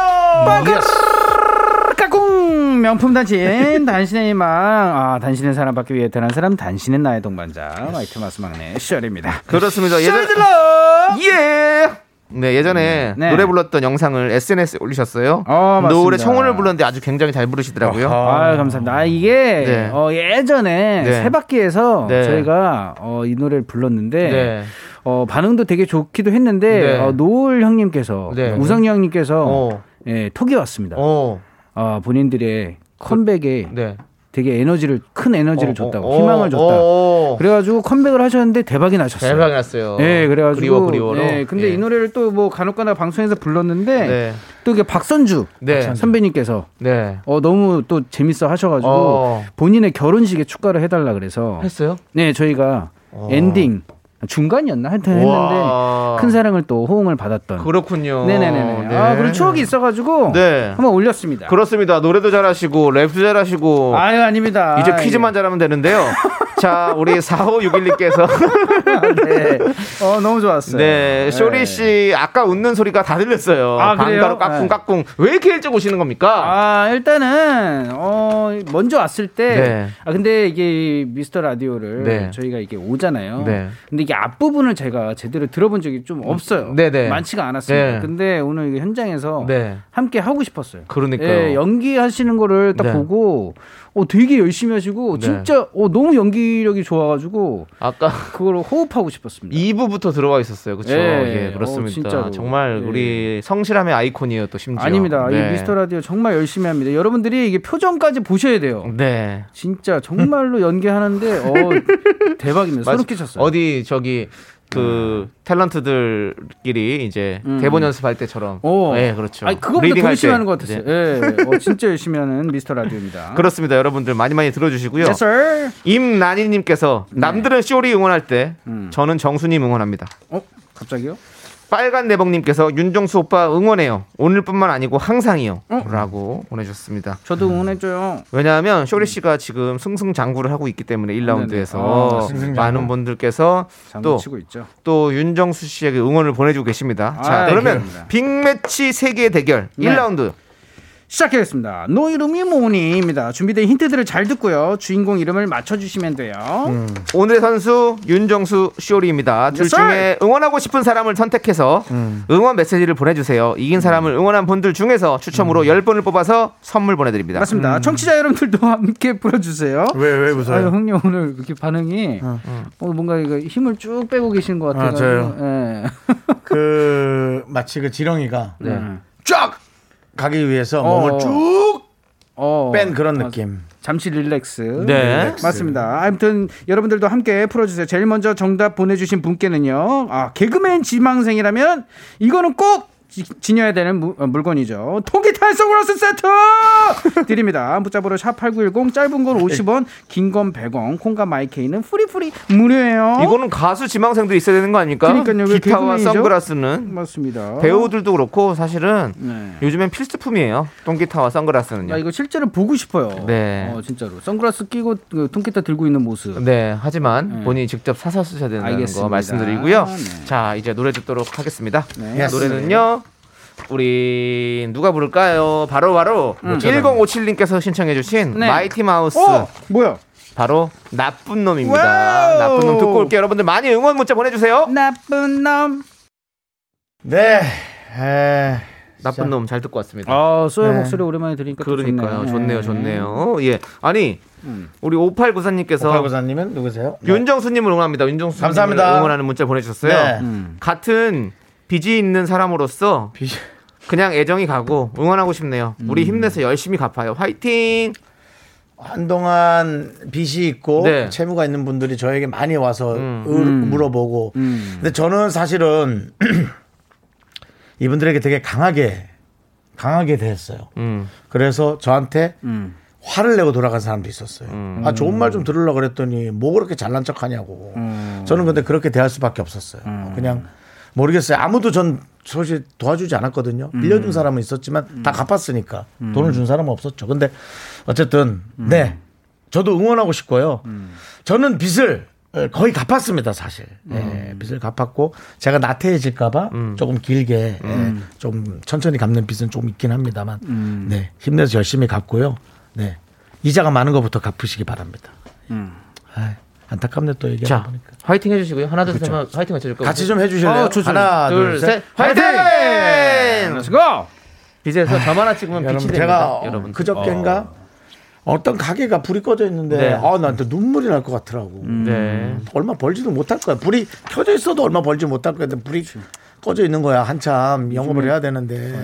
까꿍. 명품 단신 단신의 희망. 아 단신의 사랑받기 위해 태어난 사람 단신은 나의 동반자. 마이티 마우스 막내 쇼리입니다. 그렇습니다. 예전 예. 네 예전에 네. 노래 불렀던 영상을 SNS에 올리셨어요. 어. 노래 청혼을 불렀는데 아주 굉장히 잘 부르시더라고요. 아 감사합니다 아, 이게 네. 어, 예전에 네. 세바퀴에서 네. 저희가 어, 이 노래를 불렀는데 네. 어, 반응도 되게 좋기도 했는데 네. 어, 노을 형님께서 네. 우성 형님께서 어. 예, 톡이 왔습니다 어. 어, 본인들의 컴백에 네. 되게 에너지를 큰 에너지를 어, 줬다고 어, 희망을 어, 줬다 어. 그래가지고 컴백을 하셨는데 대박이 나셨어요 대박이 났어요. 네, 그래가지고. 그리워 그리워로. 네, 근데 예. 이 노래를 또 뭐 간혹가다 방송에서 불렀는데 네. 또 이게 박선주 네. 선배님께서 네. 어 너무 또 재밌어 하셔가지고 어. 본인의 결혼식에 축가를 해달라 그래서 했어요? 네 저희가 어. 엔딩 중간이었나 하여튼 했는데 우와. 큰 사랑을 또 호응을 받았던 그렇군요. 네네네 네. 아 그런 추억이 있어가지고 네. 한번 올렸습니다 그렇습니다. 노래도 잘하시고 랩도 잘하시고 아유 아닙니다 이제 퀴즈만 잘하면 되는데요. [LAUGHS] 자, 우리 4561님께서 [LAUGHS] 네. 어 너무 좋았어요 네, 쇼리 씨 아까 웃는 소리가 다 들렸어요. 아, 그래요? 방가루 까꿍 까꿍. 왜 이렇게 일찍 오시는 겁니까? 아 일단은 어 먼저 왔을 때 네. 아 근데 이게 미스터 라디오를 네. 저희가 이게 오잖아요. 네. 근데 이게 앞부분을 제가 제대로 들어본 적이 좀 없어요. 네네. 많지가 않았습니다. 네. 근데 오늘 현장에서 네. 함께 하고 싶었어요. 그러니까요. 예, 연기하시는 거를 딱 네. 보고 어 되게 열심히 하시고 네. 진짜 어 너무 연기력이 좋아가지고 아까 그걸 호흡하고 싶었습니다. 2부부터 들어와 있었어요. 그렇죠? 예. 예, 그렇습니다. 어. 정말 예. 우리 성실함의 아이콘이에요, 또 심지어. 아닙니다. 네. 이 미스터 라디오 정말 열심히 합니다. 여러분들이 이게 표정까지 보셔야 돼요. 네. 진짜 정말로 연기하는데 어 [LAUGHS] 대박입니다. 소름 맞- 끼쳤어요. 어디 저기 그 탤런트들끼리 이제 음. 대본 연습할 때처럼. 오. 네, 그렇죠. 아니 그거보다 더 열심히 때. 하는 것 같았어요. 네. 예, 어, 진짜 열심히 하는 미스터 라디오입니다. [LAUGHS] 그렇습니다. 여러분들 많이 많이 들어주시고요. Yes, sir. 임나니님께서 남들은 쇼리 응원할 때 네. 음. 저는 정수님 응원합니다. 어 갑자기요? 빨간 내복님께서 윤정수 오빠 응원해요. 오늘뿐만 아니고 항상이요. 어? 라고 보내주셨습니다. 저도 응원해줘요. 왜냐하면 쇼리 씨가 지금 승승장구를 하고 있기 때문에 1라운드에서 아. 많은 분들께서 또. 또 윤정수 씨에게 응원을 보내주고 계십니다. 자, 아, 그러면. 빅매치 세계 대결 네. 1라운드 시작하겠습니다. 너 이름이 뭐니입니다. 준비된 힌트들을 잘 듣고요. 주인공 이름을 맞춰주시면 돼요. 오늘의 선수 윤정수 쇼리입니다. 둘. 중에 응원하고 싶은 사람을 선택해서 응원 메시지를 보내주세요. 이긴 사람을 응원한 분들 중에서 추첨으로 10분을 뽑아서 선물 보내드립니다. 맞습니다. 청취자 여러분들도 [LAUGHS] 함께 풀어주세요. 왜, 왜 웃어요? 아유, 형님 오늘 이렇게 반응이 어, 뭔가 이거 힘을 쭉 빼고 계신 것 같아요. 저요? 예. 그, 마치 그 지렁이가 네. 쫙 가기 위해서 어. 몸을 쭉 어, 뺀 그런 아, 느낌. 잠시 relax. 네. 맞습니다. 아무튼 여러분들도 함께 풀어주세요. 제일 먼저 정답 보내주신 분께는요. 아 개그맨 지망생이라면 이거는 꼭 지, 지녀야 되는 무- 어, 물건이죠. 통기타 선글라스 세트 [LAUGHS] 드립니다. 문자번호 샵8910 짧은 건 50원, 긴 건 100원, 콩과 마이K는 free free 무료예요. 이거는 가수 지망생도 있어야 되는 거 아닙니까? 그러니까요. 왜 기타와 개그맨이죠? 선글라스는 맞습니다. 배우들도 그렇고 사실은 네. 요즘엔 필수품이에요. 통기타와 선글라스는요. 나 이거 실제로 보고 싶어요. 네. 어, 진짜로 선글라스 끼고 그 통기타 들고 있는 모습. 네, 하지만 본인이 직접 사서 쓰셔야 된다는 알겠습니다. 거 말씀드리고요. 네. 자, 이제 노래 듣도록 하겠습니다. 네. 노래는요. 우리 누가 부를까요? 바로 바로 음. 1057님께서 신청해 주신 네. 마이티 마우스 어 뭐야? 바로 나쁜 놈입니다. 와우. 나쁜 놈 듣고 올게요. 여러분들 많이 응원 문자 보내 주세요. 나쁜 놈. 네. 에, 나쁜 놈 잘 듣고 왔습니다. 아, 소의 네. 목소리 오랜만에 들으니까 또 그러니까요. 좋네요. 좋네요. 좋네요. 예. 아니, 우리 5894님께서 오팔구사님은 누구세요? 네. 윤정수 님을 응원합니다. 윤정수 감사합니다. 응원하는 문자 보내 주셨어요. 네. 음. 같은 빚이 있는 사람으로서 빚이- 그냥 애정이 가고 응원하고 싶네요. 우리 힘내서 열심히 갚아요. 화이팅! 한동안 빚이 있고 네. 채무가 있는 분들이 저에게 많이 와서 음. 을- 물어보고 음. 근데 저는 사실은 [CLEARS THROAT] 이분들에게 되게 강하게 강하게 대했어요. 음. 그래서 저한테 음. 화를 내고 돌아간 사람도 있었어요. 음. 아 좋은 말 좀 들으려고 그랬더니 뭐 그렇게 잘난 척하냐고. 음. 저는 근데 그렇게 대할 수밖에 없었어요. 그냥 모르겠어요. 아무도 전 사실 도와주지 않았거든요. 음. 빌려준 사람은 있었지만 다 갚았으니까 돈을 준 사람은 없었죠. 근데 어쨌든 음. 네 저도 응원하고 싶고요. 저는 빚을 거의 갚았습니다, 사실. 예, 음. 빚을 갚았고 제가 나태해질까봐 조금 길게 예, 좀 천천히 갚는 빚은 좀 있긴 합니다만, 음. 네 힘내서 열심히 갚고요. 네 이자가 많은 것부터 갚으시기 바랍니다. 아, 안타깝네 또 얘기하다 자, 보니까. 화이팅 해주시고요. 하나, 둘, 셋 하면 화이팅 외쳐줄까요? 같이 좀 해주실래요? 아, 좋죠. 하나, 둘, 둘, 셋. 셋. 화이팅! Let's go. 빚에서 점 하나 찍으면 빛이 됩니다. 제가 여러분. 그저께인가 어. 떤 가게가 불이 꺼져 있는데 네. 아 나한테 눈물이 날 것 같더라고. 네. 얼마 벌지도 못할 거야. 불이 켜져 있어도 얼마 벌지 못할 거야. 불이 꺼져 있는 거야. 한참 영업을 해야 되는데.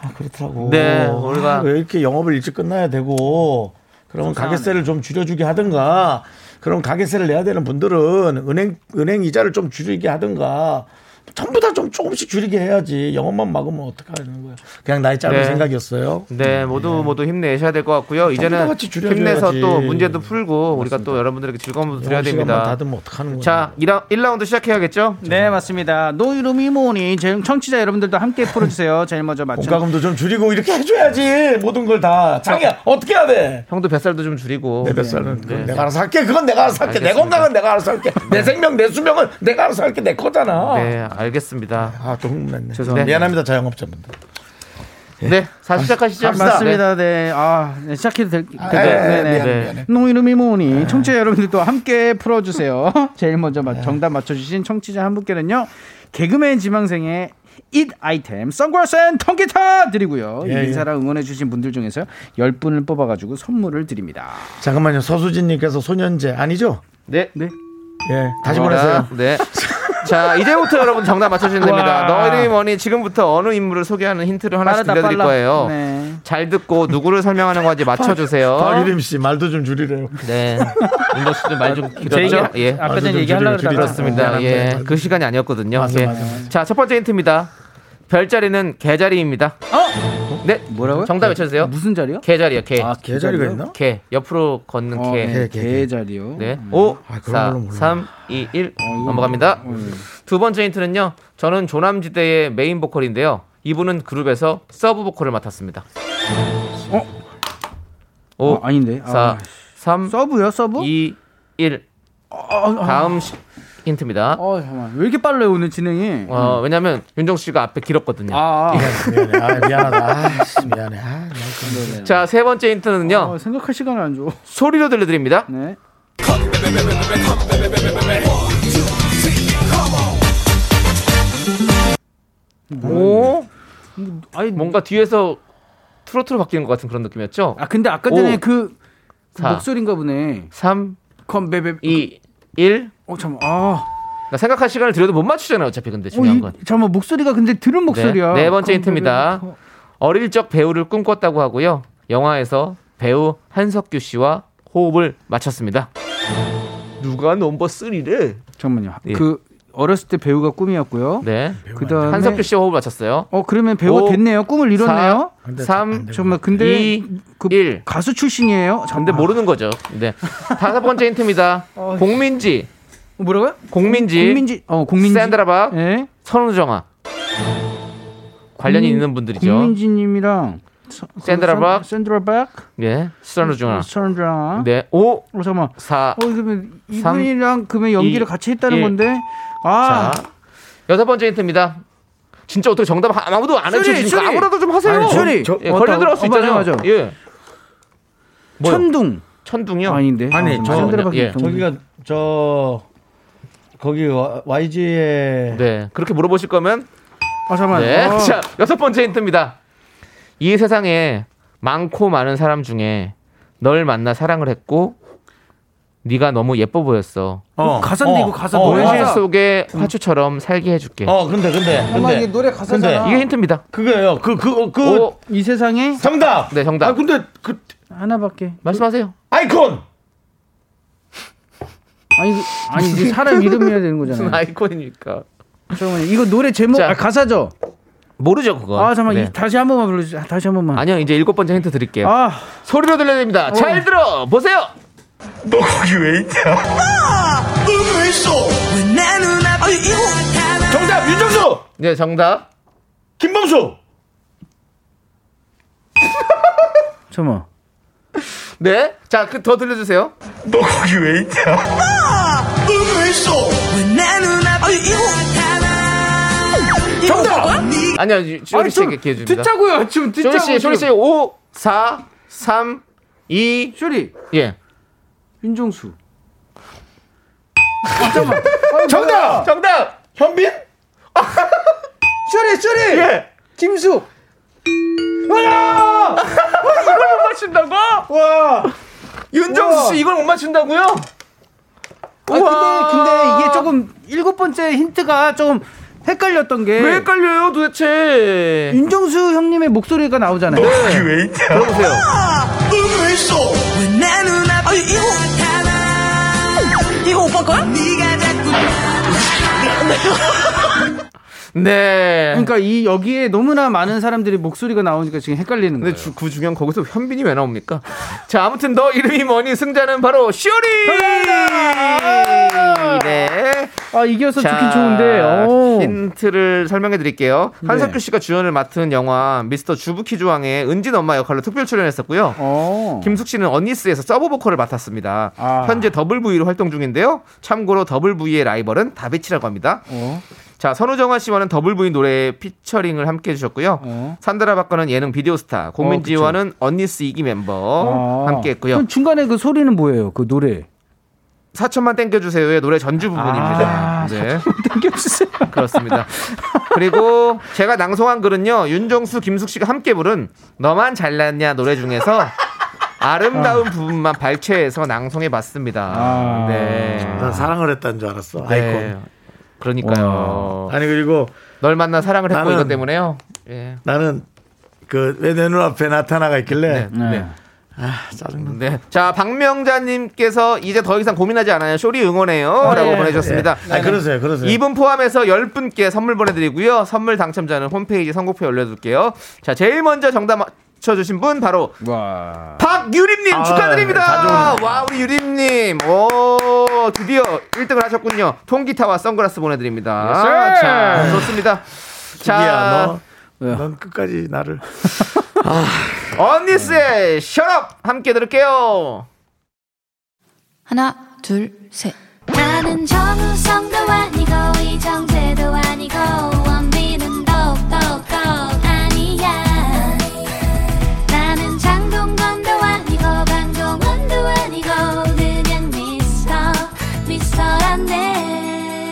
아, 그렇더라고. 네, 우리가- 아, 왜 이렇게 영업을 일찍 끝나야 되고 그러면 가게세를 좀 줄여주게 하든가. 그럼 가게세를 내야 되는 분들은 은행 은행 이자를 좀 줄이게 하든가. 전부 다 좀 조금씩 줄이게 해야지. 영업만 막으면 어떡하는 거야. 그냥 나의 짧은 네. 생각이었어요. 네, 모두 모두 힘내셔야 될 것 같고요. 다 이제는. 힘내서 또 문제도 풀고 우리가 또 여러분들에게 즐거움도 드려야 됩니다. 닫으면 어떡하는 거야. 자, 1라, 1라운드 시작해야겠죠? 네, 맞습니다. 너 이름이 뭐니? 제 청취자 여러분들도 함께 풀어주세요. 제일 먼저 맞춰. 공과금도 좀 줄이고 이렇게 해줘야지 모든 걸 다. 장이야 어떻게 해야 돼? 형도 뱃살도 좀 줄이고. 내 뱃살은 그건 네. 내가 알아서 할게. 그건 내가 알아서 할게. 네 알겠습니다. 건강은 내가 알아서 할게. 내 생명, 내 수명은 내가 알아서 할게. 내 거잖아. 네, 알겠습니다. 아, 또 흥분했네. 죄송합니다. 미안합니다, 자영업자분들. 네, 사 시작하시죠. 아, 맞습니다. 네. 아, 네, 시작해도 될, 아, 네 네. 네. 미안해. 너 이름이 뭐니? 청취자 여러분들도 함께 풀어 주세요. [LAUGHS] 제일 먼저 맞- 정답 맞춰 주신 청취자 한 분께는요. 개그맨 지망생의 잇 아이템 선글라스 and 통기타 드리고요. 예, 이 예. 사람 응원해 주신 분들 중에서 10분을 뽑아 가지고 선물을 드립니다. 잠깐만요. 서수진 님께서 소년제 아니죠? 네. 네. 예, 다시 자, 보내세요. 네. [LAUGHS] 자, 이제부터 여러분 정답 맞춰주시면 됩니다. 와. 너 이름이 뭐니? 지금부터 어느 인물을 소개하는 힌트를 하나씩 빠르다, 들려드릴 빨라. 거예요. 네. 잘 듣고 누구를 설명하는 건지 맞춰주세요. 박유림 씨 말도 좀 줄이래요. 네. 윤도 씨도 말좀제 얘기, 길었죠? 예. 아까 전에 좀 얘기하려고. 어, 예. 그 시간이 아니었거든요. 맞아, 예. 맞아, 맞아. 자, 첫 번째 힌트입니다. 별자리는 게자리입니다. 어? 네. 뭐라고요? 정답 외쳐주세요. 무슨 자리요? 게자리요, 게. 아, 게자리가 게자리요? 있나? 게. 옆으로 걷는 어, 게. 네, 게, 게, 게 자리요. 네. 5, 아, 그런 4, 걸로 몰라. 3, 2, 1. 어, 이거 넘어갑니다. 뭐- 어, 두 번째 힌트는요. 저는 조남지대의 메인 보컬인데요. 이분은 그룹에서 서브 보컬을 맡았습니다. 어? 5, 어, 아닌데. 4, 아, 3, 서브요, 서브? 2, 1. 어, 어, 다음 시, 힌트입니다. 어, 잠깐만. 왜 이렇게 빨라요, 오늘 진행이? 어, 왜냐면 윤정수 씨가 앞에 길었거든요. 아, 아. 미안해, 아, 미안하다. 아, 씨, 미안해. 아, 나 자, 세 번째 힌트는요. 어, 생각할 시간을 안 줘. 소리로 들려드립니다. 네. 오, 아니, 뭔가 뒤에서 트로트로 바뀌는 것 같은 그런 느낌이었죠? 아, 근데 아까 전에 오. 그 사. 목소리인가 보네. 3, 컴베베. 2, 1. 어, 잠깐. 아. 그러니까 생각할 시간을 들여도 못 맞추잖아요, 어차피 근데 어, 중요한 이, 건. 잠깐만, 목소리가 근데 들은 목소리야. 네, 네 번째. 힌트입니다. 어릴 적 배우를 꿈꿨다고 하고요. 영화에서 배우 한석규 씨와 호흡을 맞췄습니다. 누가 넘버 3래? 잠깐만요. 예. 그 어렸을 때 배우가 꿈이었고요. 네. 그다음에 한석규 씨와 호흡을 맞췄어요. 어 그러면 배우가 오, 됐네요. 꿈을 이뤘네요. 3, 정말 근데 이, 그 일. 가수 출신이에요. 잠- 근데 모르는 거죠. 네. 다섯 번째 힌트입니다. [LAUGHS] 어, 공민지, 어, 뭐라고요? 공민지, 국민지 어 국민지 샌드라박, 예. 선우정아. 관련이 국민- 있는 분들이죠. 국민지님이랑 서- 그 샌드라박. 샌- 샌드라박 예, 선우정아. 선우정아. 네, 5, 어 잠깐만. 4, 어 그러면 삼, 이분이랑 그러면 연기를 이, 같이 했다는 일. 건데. 아. 자, 여섯 번째 힌트입니다. 진짜 어떻게 정답 아- 아무도 안 해주니까 슈리. 아무라도 좀 하세요. 아니, 슈리. 저- 예, 어, 걸려 맞다. 들어갈 수 어, 맞아, 있잖아요. 맞아. 예. 뭐요? 천둥. 천둥이요? 아닌데. 아니, 아, 저- 샌드라박 예. 저기가 저 거기 YG의 네, 그렇게 물어보실 거면 아 잠깐만. 네. 어. [LAUGHS] 자, 여섯 번째 힌트입니다. 이 세상에 많고 많은 사람 중에 널 만나 사랑을 했고 네가 너무 예뻐 보였어. 어, 가사인데 어, 이거 가사 어, 노래 현실 가사. 속의 화초처럼 살게 해줄게. 어, 근데 근데 근데 노래 가사잖아. 이게 힌트입니다. 그거예요. 그 그그 오, 이 세상에 정답. 네, 정답. 아 근데 그 하나밖에. 말씀하세요. 아이콘. 아니 그- 아니 이게 사람 이름이어야 되는 무슨 거잖아요. 아이콘입니까? 잠깐만 이거 노래 제목 자. 아, 가사죠. 모르죠, 그거. 아 잠깐만 네. 이, 다시 한 번만 불러주세요. 다시 한 번만. 아니요, 이제 일곱 번째 힌트 드릴게요. 아 소리로 들려드립니다. 잘 들어 보세요. 정답 윤정수. 네, 정답. 김범수. [LAUGHS] 잠깐만. 네, 자, 그 더 들려주세요. 정답. 아니요, 쇼리 씨에게 기회 줍니다. 듣자고요. 지금 듣자고. 쇼리 씨, 쇼리 씨, 5, 4, 3, 2, 쇼리 예. 윤종수. [LAUGHS] 정답. 정답. 현빈. [LAUGHS] 쇼리 쇼리. 예. 김숙. 못 맞춘다고? 와. 윤정수 씨 이걸 못 맞춘다고요? 아 근데 근데 이게 조금 일곱 번째 힌트가 좀 헷갈렸던 게 왜 헷갈려요 도대체? 윤정수 형님의 목소리가 나오잖아요. 네. 들어보세요. 네. 그러니까 이 여기에 너무나 많은 사람들이 목소리가 나오니까 지금 헷갈리는 근데 거예요. 주, 그 중요한 거기서 현빈이 왜 나옵니까? 자, 아무튼 너 이름이 뭐니? 승자는 바로 쇼리! 네. 아 이겨서 자, 좋긴 좋은데. 오. 힌트를 설명해 드릴게요. 네. 한석규 씨가 주연을 맡은 영화 미스터 주부퀴즈왕의 은진 엄마 역할로 특별 출연했었고요. 어. 김숙 씨는 언니스에서 서브 보컬을 맡았습니다. 아. 현재 더블 V로 활동 중인데요. 참고로 더블 V의 라이벌은 다비치라고 합니다. 어. 자, 선우정아 씨와는 더블 V 노래 피처링을 함께 해주셨고요. 어. 산드라 박과는 예능 비디오 스타, 공민지와는 언니스 2기 멤버 아. 함께 했고요. 그럼 중간에 그 소리는 뭐예요? 그 노래. 4천만 땡겨주세요의 노래 전주 부분입니다. 아, 네. 땡겨주세요. 그렇습니다. 그리고 제가 낭송한 글은요, 윤정수, 김숙 씨가 함께 부른 너만 잘났냐 노래 중에서 아름다운 부분만 발췌해서 낭송해 봤습니다. 아. 네. 난 사랑을 했다는 줄 알았어. 네. 아이콘. 그러니까요. 아니 그리고 널 만나 사랑을 했고 나는- 이것 때문에요. 예. 나는 그 왜 내 눈앞에 나타나가 있길래 네. 네. 아 짜증나. 네. 자, 박명자님께서 이제 더 이상 고민하지 않아요. 쇼리 응원해요. 라고 예, 보내주셨습니다. 예. 아 그러세요, 그러세요. 이분 포함해서 10분께 선물 보내드리고요. 선물 당첨자는 홈페이지 선곡표에 올려둘게요. 자, 제일 먼저 정답 맞춰주신 분 바로 와. 박유림님 아, 축하드립니다. 자주 와, 우리 유림님. 오, 드디어 1등을 하셨군요. 통기타와 선글라스 보내드립니다. Sir. 자, 좋습니다. 야, 너, 왜요? 넌 끝까지 나를. [LAUGHS] 언니스의 셔럽 함께 들을게요. 하나, 둘, 셋. 나는 나는 정우성도 아니고 이정재도 아니고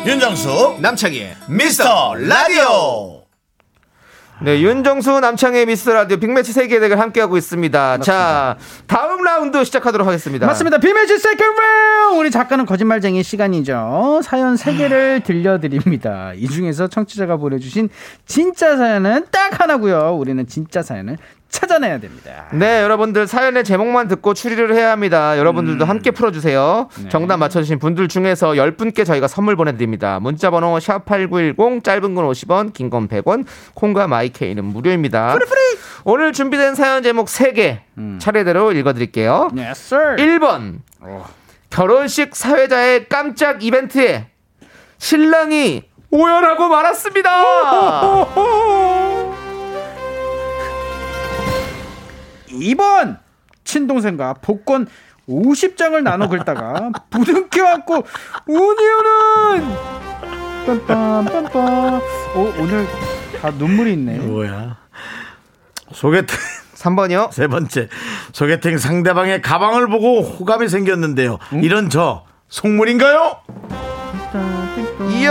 윤정수 남창희의 미스터 라디오 네, 윤정수 남창희의 미스터 라디오 빅매치 세계 대결 함께하고 있습니다. 자, 다음 라운드 시작하도록 하겠습니다. 맞습니다. 빅매치 second round. 우리 작가는 거짓말쟁이 시간이죠. 사연 세개를 들려드립니다. 이 중에서 청취자가 보내주신 진짜 사연은 딱 하나고요. 우리는 진짜 사연을 찾아내야 됩니다. 네, 여러분들 사연의 제목만 듣고 추리를 해야 합니다. 여러분들도 함께 풀어주세요. 정답 맞춰주신 분들 중에서 10분께 저희가 선물 보내드립니다. 문자번호 샵8910, 짧은 건 50원, 긴 건 100원, 콩과 마이케이는 무료입니다. 오늘 준비된 사연 제목 3개 차례대로 읽어드릴게요. Yes, sir. 1번, 결혼식 사회자의 깜짝 이벤트에 신랑이 오열하고 말았습니다. 2번 친동생과 복권 50장을 나눠 긁다가 [LAUGHS] 부둥켜 안고 운이오는 빰빰빰빰 어, 오늘 다 눈물이 있네 뭐야? 소개팅 3번이요. 세 번째 소개팅 상대방의 가방을 보고 호감이 생겼는데요. 이런 저 속물인가요? 이야.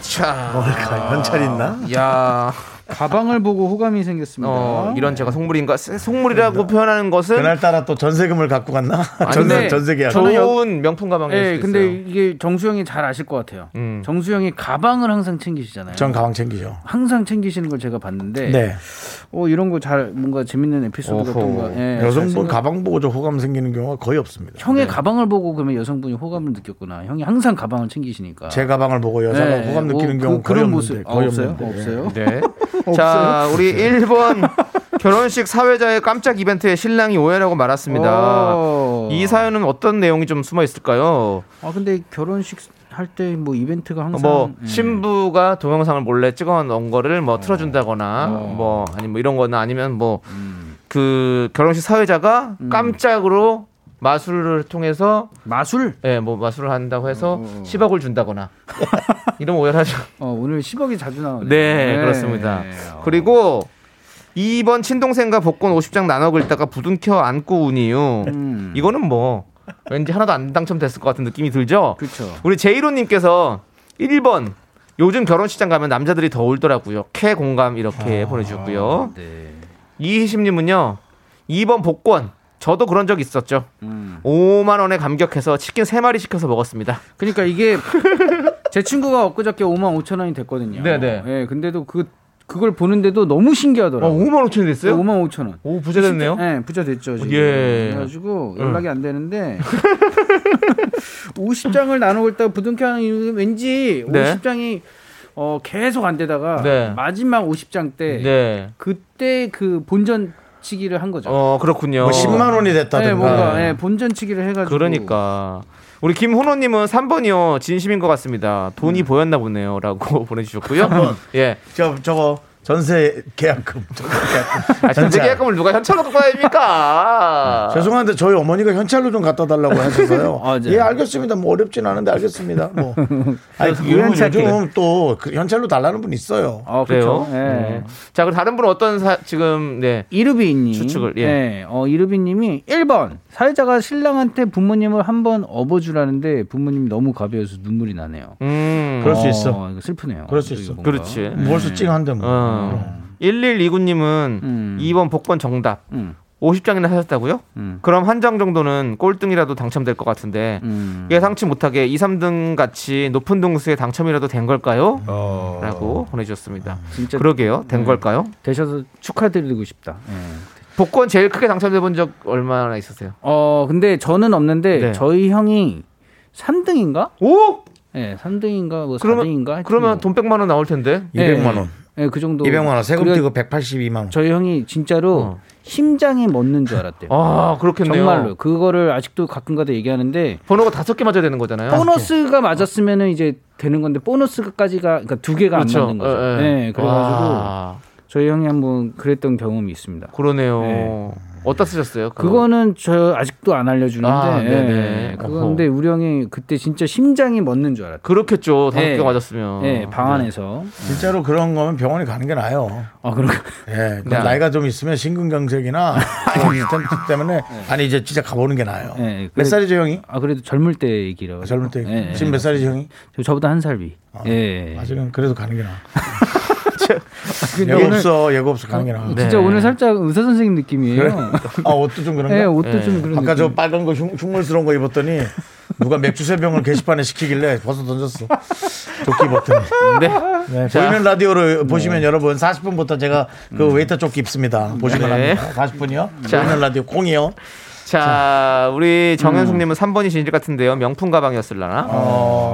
자. 뭘까? 현찰 있나? 야. 가방을 보고 호감이 생겼습니다 어, 이런 제가 속물인가? 속물이라고 표현하는 것은 그날따라 또 전세금을 갖고 갔나? 전세 근데 전세 계약. 저는 여- 좋은 명품 가방일 예, 수도 근데 있어요. 이게 정수영이 잘 아실 것 같아요. 음. 정수영이 가방을 항상 챙기시잖아요. 전 가방 챙기죠. 항상 챙기시는 걸 제가 봤는데, 네. 어 이런 거 잘 뭔가 재밌는 에피소드 같은 거. 예, 잘 여성분 생각- 가방 보고 저 호감 생기는 경우가 거의 없습니다. 형의 가방을 보고 그러면 여성분이 호감을 느꼈구나. 형이 항상 가방을 챙기시니까. 제 가방을 보고 여자가 네, 호감 느끼는 어, 경우 그, 거의 그런 없는데, 모습 거의 없어요? 없는데. 없어요? 네. [LAUGHS] [LAUGHS] 자, 우리 1번 결혼식 사회자의 깜짝 이벤트에 신랑이 오해라고 말았습니다. 어. 이 사연은 어떤 내용이 좀 숨어 있을까요? 아 근데 결혼식 할 때 뭐 이벤트가 항상 뭐 예. 신부가 동영상을 몰래 찍어 놓은 거를 뭐 틀어 준다거나 어. 뭐 아니 뭐 이런 거나 아니면 뭐 음. 그 결혼식 사회자가 깜짝으로 마술을 통해서 마술? 예, 뭐 마술을 한다고 해서 어. 10억을 준다거나 [LAUGHS] 이러면 오해하죠. 어 오늘 10억이 자주 나오네. 네, 그렇습니다. 그리고 2번 친동생과 복권 50장 나눠 긁다가 부둥켜 안고 운 이유. 음. 이거는 뭐 왠지 하나도 안 당첨됐을 것 같은 느낌이 들죠? 그렇죠. 우리 제이로 님께서 1번 요즘 결혼식장 가면 남자들이 더 울더라고요. 캐 공감 이렇게 보내주셨고요. 네. 이희심님은요 2번 복권 저도 그런 적 있었죠. 음. 5만 원에 감격해서 치킨 3마리 시켜서 먹었습니다. 그러니까 이게 [LAUGHS] 제 친구가 엊그저께 5만 5천 원이 됐거든요. 네네. 예, 근데도 그 그걸 보는데도 너무 신기하더라고요. 5만 5천이 됐어요? 5만 5천 원. 오 부자 됐네요. 네, 부자 됐죠. 지금. 예. 그래가지고 연락이 안 되는데 [LAUGHS] 50장을 나누고 있다가 부둥켜 하는 이유 왠지 네. 50장이 어, 계속 안 되다가 네. 마지막 50장 때 네. 그때 그 본전 치기를 한 거죠. 어 그렇군요. 뭐 10만 원이 네, 됐다든가. 뭔가 예, 본전 치기를 해가지고 그러니까 우리 김훈호님은 3번이요 진심인 것 같습니다. 돈이 보였나 보네요라고 [LAUGHS] 보내주셨고요. 예, 저 저거 전세 계약금. 저거 계약금. 아, 전세 계약금을 누가 현찰로 갖고 다닙니까? 죄송한데 저희 어머니가 현찰로 좀 갖다 달라고 하셔서요. [LAUGHS] 아, 네. 예, 알겠습니다. 뭐 어렵진 않은데 알겠습니다. 뭐. [LAUGHS] 아니, 그 유연찮게. 요즘 또 그 현찰로 달라는 분 있어요. 어, 그래요. 그렇죠. 예. 네. 자, 그럼 다른 분은 어떤 사, 지금 네 이르비 님 추측을, 예. 네, 어, 이르비 님이 1번 사회자가 신랑한테 부모님을 한번 업어 주라는데 부모님이 너무 가벼워서 눈물이 나네요. 음, 그럴 수 있어. 어, 이거 슬프네요. 그럴 수 있어. 뭔가. 그렇지. 벌써 찡한데 뭐. 어. 1129님은 음. 2번 복권 정답. 음. 50장이나 사셨다고요? 음. 그럼 한 장 정도는 꼴등이라도 당첨될 것 같은데 음. 예상치 못하게 2, 3등 같이 높은 등수에 당첨이라도 된 걸까요? 어. 라고 보내주셨습니다. 진짜 그러게요. 된 네. 걸까요? 되셔서 축하드리고 싶다. 예. 복권 제일 크게 당첨돼 본 적 얼마나 있으세요? 어, 근데 저는 없는데 네. 저희 형이 3등인가? 오! 예, 3등인가 뭐 그러면 4등인가? 그러면 돈 100만 원 나올 텐데. 200만 원. 예, 그 정도. 200만 원. 세금 그래- 떼고 182만 원. 저희 형이 진짜로 어. 심장이 멎는 줄 알았대요. 아, 그렇겠네요. 정말로 그거를 아직도 가끔가다 얘기하는데 번호가 다섯 개 맞아야 되는 거잖아요. 보너스가 맞았으면은 이제 되는 건데 보너스까지가 그러니까 두 개가 그렇죠. 안 맞는 거죠. 예, 예. 네, 그래 가지고 와, 저희 형이 한번 그랬던 경험이 있습니다. 그러네요. 네. 어디다 쓰셨어요? 그거? 그거 는 저 아직도 안 알려주는데 아, 네네. 예, 그건데 우리 형이 그때 진짜 심장이 멎는 줄 알았대. 그렇겠죠. 다섯 예. 개 맞았으면. 예, 방 안에서. 진짜로 그런 거면 병원에 가는 게 나아요. 아, 그런 예, 그 네. 나이가 좀 있으면 심근경색이나 [LAUGHS] 스텐트 때문에 아니 이제 진짜 가보는 게 나아요. 예, 몇 그래- 살이죠 형이? 아 그래도 젊을 때 얘기라. 젊을 때 예, 예. 지금 몇 살이죠 형이? 저- 저보다 한 살 위. 예. 아직은 그래도 가는 게 나아. [LAUGHS] 예고 없어, 예고 없어 가는 게 나아. 진짜 오늘 살짝 의사 선생님 느낌이에요. 그래? 아 옷도 좀 그런가? 예, 옷도 좀 그런 아까 저 느낌. 빨간 거 흉, 흉물스러운 거 입었더니 누가 맥주 세 병을 게시판에 시키길래 벌써 던졌어. 조끼 입었더니. 네. 네, 자. 보이는 라디오를 보시면 여러분 40분부터 제가 그 웨이터 조끼 입습니다. 보시면 네. 합니다. 40분이요. 자. 보이는 라디오 콩이요. 자, 우리 정현숙님은 3번이 진실 같은데요. 명품 가방이었을라나?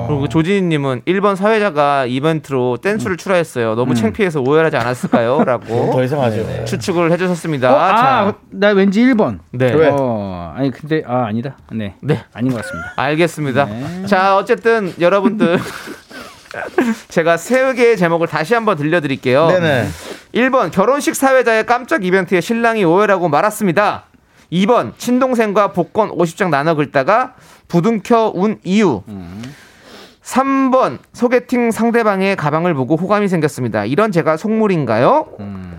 그리고 조진희님은 1번 사회자가 이벤트로 댄스를 추라 했어요. 너무 창피해서 오해하지 않았을까요? [LAUGHS] 라고 더 이상 하죠. 추측을 해주셨습니다. 어, 아, 자, 나 왠지 1번. 네. 왜? 어, 아니 근데 아 아니다. 네. 네. 아닌 것 같습니다. [LAUGHS] 알겠습니다. 네. 자, 어쨌든 여러분들 [LAUGHS] 제가 세 개의 제목을 다시 한번 들려드릴게요. 네네. 1번 결혼식 사회자의 깜짝 이벤트에 신랑이 오해라고 말았습니다. 2번 친동생과 복권 50장 나눠 긁다가 부둥켜 운 이유. 3번 소개팅 상대방의 가방을 보고 호감이 생겼습니다. 이런 제가 속물인가요?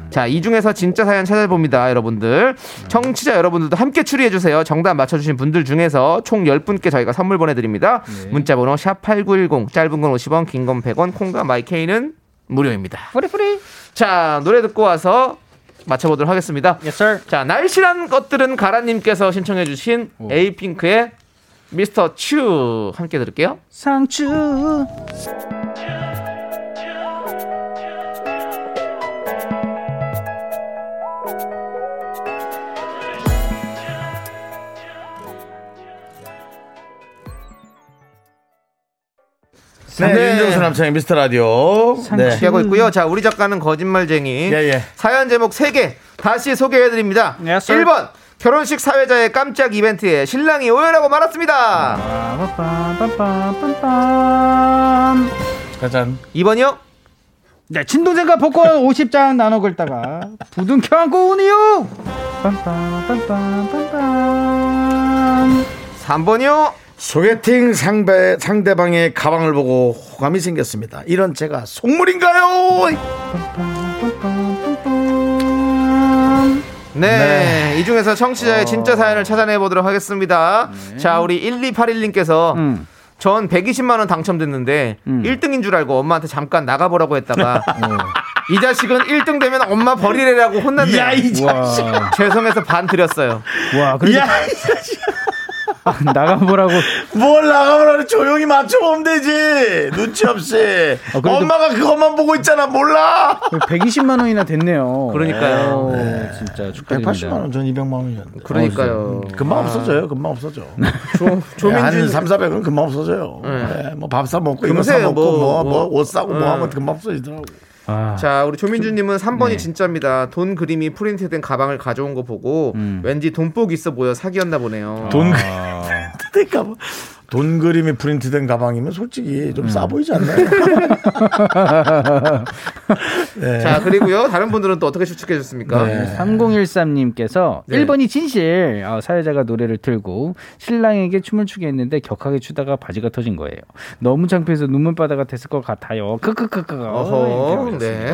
자, 이 중에서 진짜 사연 찾아봅니다, 여러분들. 청취자 여러분들도 함께 추리해 주세요. 정답 맞춰 주신 분들 중에서 총 10분께 저희가 선물 보내 드립니다. 문자 번호 샵8910 짧은 건 50원, 긴 건 100원, 콩과 마이케이는 무료입니다. 뿌리뿌리. 자, 노래 듣고 와서 맞춰보도록 하겠습니다. Yes sir. 자, 날씬한 것들은 가라님께서 신청해주신 에이핑크의 미스터 츄 함께 들을게요. 상추. 네, 네. 윤정수 남창의 미스터 라디오. 네. 하고 있고요. 자, 우리 작가는 거짓말쟁이. 예, 예. 사연 제목 3개 다시 소개해드립니다. Yes, sir. 1번 결혼식 사회자의 깜짝 이벤트에 신랑이 오해라고 말았습니다. 짜잔. 2번이요? 네, 친동생과 복권 50장 나눠 긁다가 부둥 켜 안고 온 이유. 빰빰빰빰빰빰. 3번이요? 소개팅 상대, 상대방의 가방을 보고 호감이 생겼습니다. 이런 제가 속물인가요? 네, 이 중에서 청취자의 진짜 사연을 찾아내 보도록 하겠습니다. 자, 우리 1281님께서 음. 전 120만 원 당첨됐는데 1등인 줄 알고 엄마한테 잠깐 나가보라고 했다가 [LAUGHS] 이 자식은 1등 되면 엄마 버리래라고 혼났네요. 야, 이 자식. 와, 죄송해서 반 드렸어요. 와, 그래도 야, 이 자식. [LAUGHS] 나가보라고. 뭘 나가보라고 조용히 맞춰보면 되지. 눈치 없이. 그래도- 엄마가 그것만 보고 있잖아. 몰라. 120만 원이나 됐네요. 그러니까요. 오, 네. 진짜 축하드립니다. 180만 원, 전 200만 원이었는데. 그러니까요. 금방 없어져요. 금방 없어져. [LAUGHS] 네, 조민준 한 3, 400은 금방 없어져요. 네, 뭐밥 사 먹고 이거 사 먹고 뭐, 뭐뭐옷 사고 뭐 음. 하면 금방 없어지더라고. 아, 자, 우리 조민주님은 3번이 네. 진짜입니다. 돈 그림이 프린트된 가방을 가져온 거 보고 음. 왠지 돈복 있어 보여 사기였나 보네요. 돈 아. 그림 [LAUGHS] 가방. 돈 그림이 프린트된 가방이면 솔직히 좀 싸 보이지 않나요? [LAUGHS] 네. 자, 그리고요. 다른 분들은 또 어떻게 추측해 주셨습니까? 네. 3013님께서 네. 1번이 진실 아, 사회자가 노래를 틀고 신랑에게 춤을 추게 했는데 격하게 추다가 바지가 터진 거예요. 너무 창피해서 눈물바다가 됐을 것 같아요. 크크크크. 어허, 이렇게 네.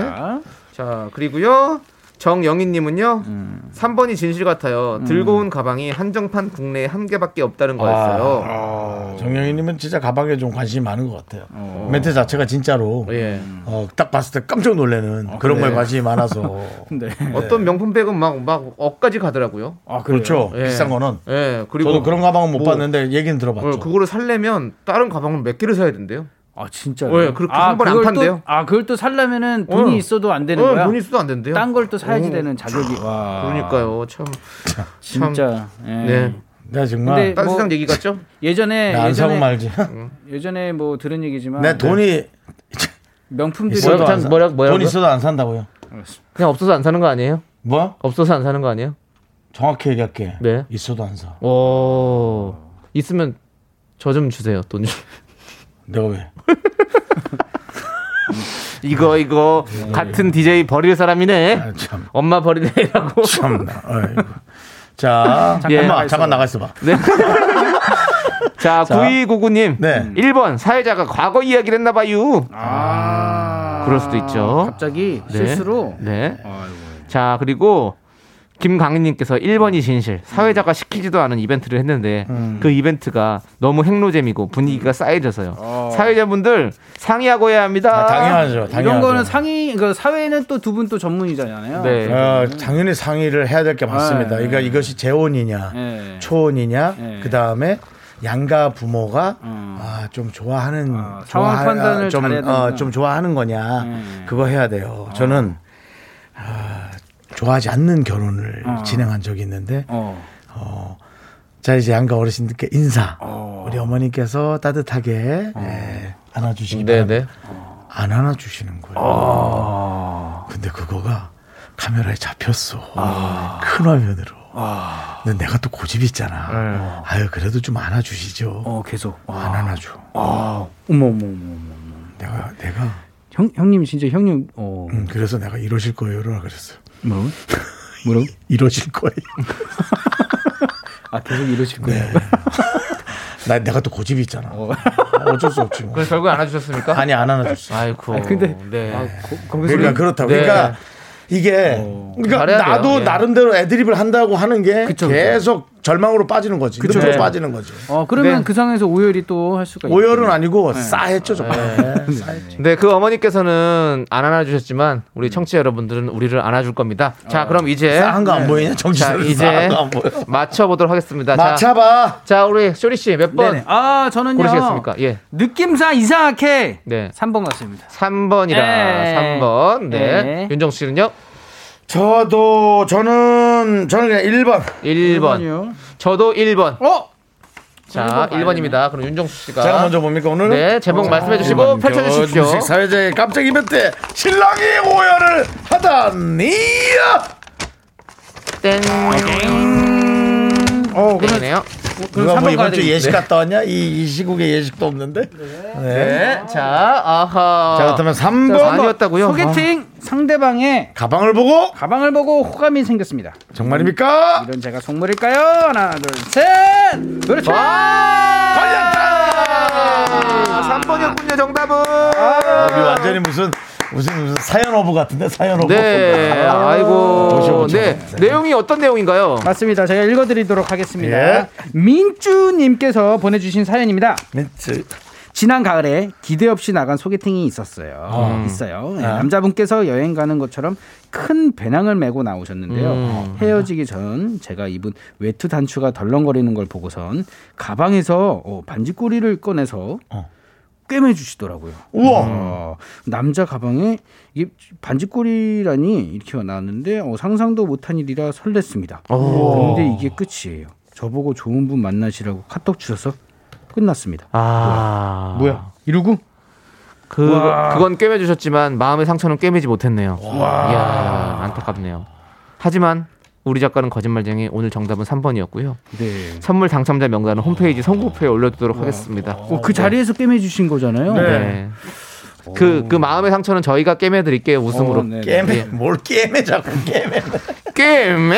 자, 그리고요. 정영희님은요, 음. 3번이 진실 같아요. 들고 온 가방이 한정판 국내에 한 개밖에 없다는 거였어요. 아, 정영희님은 진짜 가방에 좀 관심이 많은 것 같아요. 멘트 자체가 진짜로 예. 어, 딱 봤을 때 깜짝 놀래는 그런 거에 관심이 많아서 [LAUGHS] 네. 어떤 명품백은 막, 막, 억까지 가더라고요. 아? 그렇죠. 예. 비싼 거는 예, 그리고. 저도 그런 가방은 못 뭐, 봤는데 얘기는 들어봤죠. 어, 그거를 살려면 다른 가방을 몇 개를 사야 된대요. 아, 진짜. 왜? 그렇게 한 번에 안 판대요? 또, 아, 그걸 또 살려면은 돈이 어. 있어도 안 되는 어, 거야. 돈이 있어도 안 된대요. 딴 걸 또 사야지 어. 되는 자격이. 와. 그러니까요. 참. 진짜. 예. 네. 내가 정말 근데 딴 뭐- 세상 얘기 같죠? [LAUGHS] 예전에 안 사고 예전에 말지. [LAUGHS] 예전에 뭐 들은 얘기지만 내 돈이 [LAUGHS] 명품들이 있어도 뭐야, 안 사. 뭐라-? 돈 있어도 안 산다고요. 그냥 없어서 안 사는 거 아니에요? 뭐? 없어서 안 사는 거 아니에요? 정확히 얘기할게. 네. 있어도 안 사. 오. 있으면 저 좀 주세요. 돈 좀. 내가 왜? [LAUGHS] 이거 이거 같은 DJ 버릴 사람이네. 아, 참. 엄마 버리네라고. 참나. [LAUGHS] 아이고. 자, 예. 엄마 잠깐 나가 있어 봐. 네. [LAUGHS] 자, 9299님. 네. 1번 사회자가 과거 이야기를 했나 봐요. 아. 그럴 수도 있죠. 갑자기 네. 실수로. 네. 아이고. 자, 그리고 김강희님께서 1번이 진실. 사회자가 시키지도 않은 이벤트를 했는데 음. 그 이벤트가 너무 행로잼이고 분위기가 쌓여져서요. 사회자분들 상의하고 해야 합니다. 아, 당연하죠. 당연하죠. 이런 거는 상의, 그 사회는 또 두 분 또 전문이잖아요. 네. 어, 당연히 상의를 해야 될 게 맞습니다. 네. 그러니까 이것이 재혼이냐, 네. 초혼이냐, 네. 그 다음에 양가 부모가 음. 아, 좀 좋아하는 아, 상황 좋아하- 판단을 좀, 어. 좀 좋아하는 거냐 네. 그거 해야 돼요. 저는 아, 좋아하지 않는 결혼을 어. 진행한 적이 있는데 어. 자 이제 양가 어르신들께 인사 어. 우리 어머니께서 따뜻하게 예, 안아주시기 네, 바랍니다. 네. 안 안아주시는 거예요. 근데 그거가 카메라에 잡혔어. 큰 화면으로. 근데 내가 또 고집이 있잖아. 아유, 그래도 좀 안아주시죠. 어, 계속. 안 안아줘. 어머, 어머, 어머, 어머. 내가, 내가, 형, 형님, 진짜 형님, 어. 음, 그래서 내가 이러실 거예요라 그랬어요. [LAUGHS] 뭐라고? 뭐라고? 이러실 거예요. 아, 계속 이러실 거예요. 나, 내가 또 고집이 있잖아. 어쩔 수 없지 뭐. 그래서 결국 안 안아주셨습니까? 아니, 안 안아줬어. 아이고. 근데- 네. 아, 거, 거기서. 그러니까 그렇다고. 네. 그러니까 이게 그러니까 잘해야 돼요. 나도 예. 나름대로 애드립을 한다고 하는 게 그쵸, 그쵸. 계속 절망으로 빠지는 거지. 그쵸. 네. 빠지는 거지. 어, 그러면 네. 그 상황에서 오열이 또 할 수가 있죠. 오열은 아니고 싸했죠 정말. 네, 싸했죠. 네, 그 어머니께서는 안 안아주셨지만 우리 청취자 여러분들은 우리를 안아줄 겁니다. 자, 그럼 이제 싸한 거 안 보이냐? 자, 정신 이제 싸한 거안 보여. 맞춰보도록 하겠습니다. 자, 맞춰봐. 자, 우리 쇼리 씨 몇번 네네. 아, 저는요. 고르시겠습니까? 예. 느낌상 이상하게 네. 3번 같습니다. 3번이라 네. 3번. 네. 네. 윤정 씨는요? 저도 저는 저는 그냥 1번. 1번. 이요 저도 1번. 어? 자, 일번 1번입니다. 그럼 윤정수 씨가 제가 먼저 봅니까 오늘? 네, 제목 말씀해 주시고 펼쳐 주십시오. 사회자의 깜짝 이벤트 신랑이 오열을 하다니. 땡. 어, 그러면 땡이네요. 누가 뭐 3번 가야 이번 주. 예식 갔다 왔냐? 이, 이 시국에 예식도 없는데. 네. 네. 자, 아하. 자 그렇다면 자, 3번 아니었다고요? 소개팅 상대방의 가방을 보고 가방을 보고 호감이 생겼습니다. 정말입니까? 이런 제가 속물일까요? 하나, 둘, 셋! 그렇죠! 아, 3번이었군요, 정답은. 우리 완전히 무슨 무슨 무슨 사연 오브 같은데 사연 오브. 네, 아이고. 오셔, 오셔. 네, 내용이 어떤 내용인가요? 맞습니다. 제가 읽어드리도록 하겠습니다. 예. 민주님께서 보내주신 사연입니다. 멘트. 지난 가을에 기대 없이 나간 소개팅이 있었어요. 있어요. 네, 남자분께서 여행 가는 것처럼 큰 배낭을 메고 나오셨는데요. 음. 헤어지기 전 제가 입은 외투 단추가 덜렁거리는 걸 보고선 가방에서 어, 반지 꼬리를 꺼내서 어. 꿰매 주시더라고요. 우와. 어, 남자 가방에 이게 반지꼬리라니 이렇게 나왔는데 어, 상상도 못한 일이라 설렜습니다. 그런데 이게 끝이에요. 저보고 좋은 분 만나시라고 카톡 주셔서 끝났습니다. 아. 뭐야? 이러고? 그, 우와. 그건 꿰매 주셨지만 마음의 상처는 꿰매지 못했네요. 이야, 안타깝네요. 하지만 우리 작가는 거짓말쟁이 오늘 정답은 3번이었고요. 네. 선물 당첨자 명단은 홈페이지 선곡표에 올려두도록 하겠습니다. 어, 그 자리에서 꿰매 주신 거잖아요. 네. 그, 그 마음의 상처는 저희가 꿰매드릴게요, 웃음으로. 어, 네. 깨매 뭘 깨매 자꾸 깨매. 꿰매?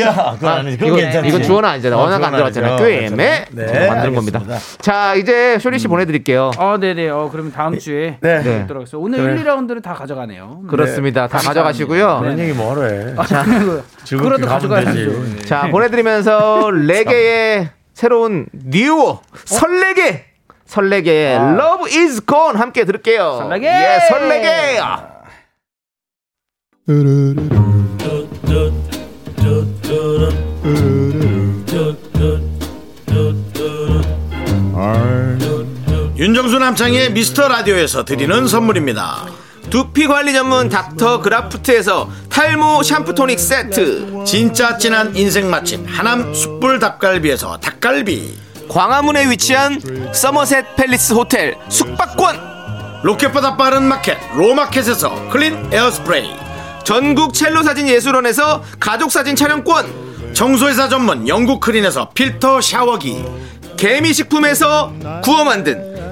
야, 그건 아니지. 그건 이거, 괜찮지. 이거 주어는 아니잖아요. 어, 언어가 안. 아니죠. 꿰매? 네, 제가 만든 겁니다. 자, 이제 쇼리 씨 보내드릴게요. 어, 네네. 어, 그러면 다음 주에 네. 네. 오늘 그래. 1, 2라운드를 다 가져가네요. 그렇습니다. 다 가져가시고요. 그런 얘기 뭐하러 해. 가져가야죠. 되지. 네. 자, 보내드리면서 레게의 새로운 듀오 설레게 설레게 Love is gone 함께 들을게요. 설레게! 예, 설레게. 윤정수 남창희의 미스터 라디오에서 드리는 선물입니다. 두피 관리 전문 닥터 그라프트에서 탈모 샴푸 토닉 세트. 진짜 진한 인생 맛집 하남 숯불 닭갈비에서 닭갈비. 광화문에 위치한 서머셋 팰리스 호텔 숙박권. 로켓보다 빠른 마켓 로마켓에서 클린 에어스프레이. 전국 첼로 사진 예술원에서 가족 사진 촬영권. 청소회사 전문 영국 크린에서 필터 샤워기. 개미식품에서 구워 만든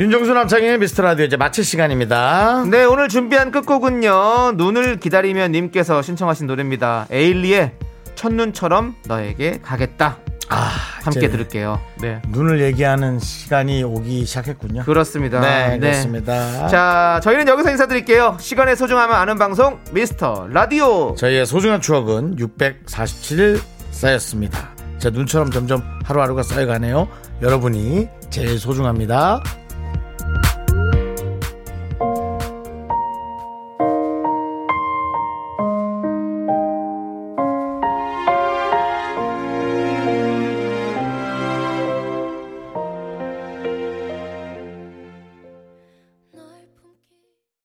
윤정수 남창의 미스터 라디오 이제 마칠 시간입니다. 네, 오늘 준비한 끝곡은요. 눈을 기다리면 님께서 신청하신 노래입니다. 에일리의 첫눈처럼 너에게 가겠다. 아, 함께 들을게요. 네. 눈을 얘기하는 시간이 오기 시작했군요. 그렇습니다. 네, 그렇습니다. 자, 저희는 여기서 인사드릴게요. 시간의 소중함을 아는 방송 미스터 라디오. 저희의 소중한 추억은 647일 쌓였습니다. 제 눈처럼 점점 하루하루가 쌓여가네요. 여러분이 제일 소중합니다.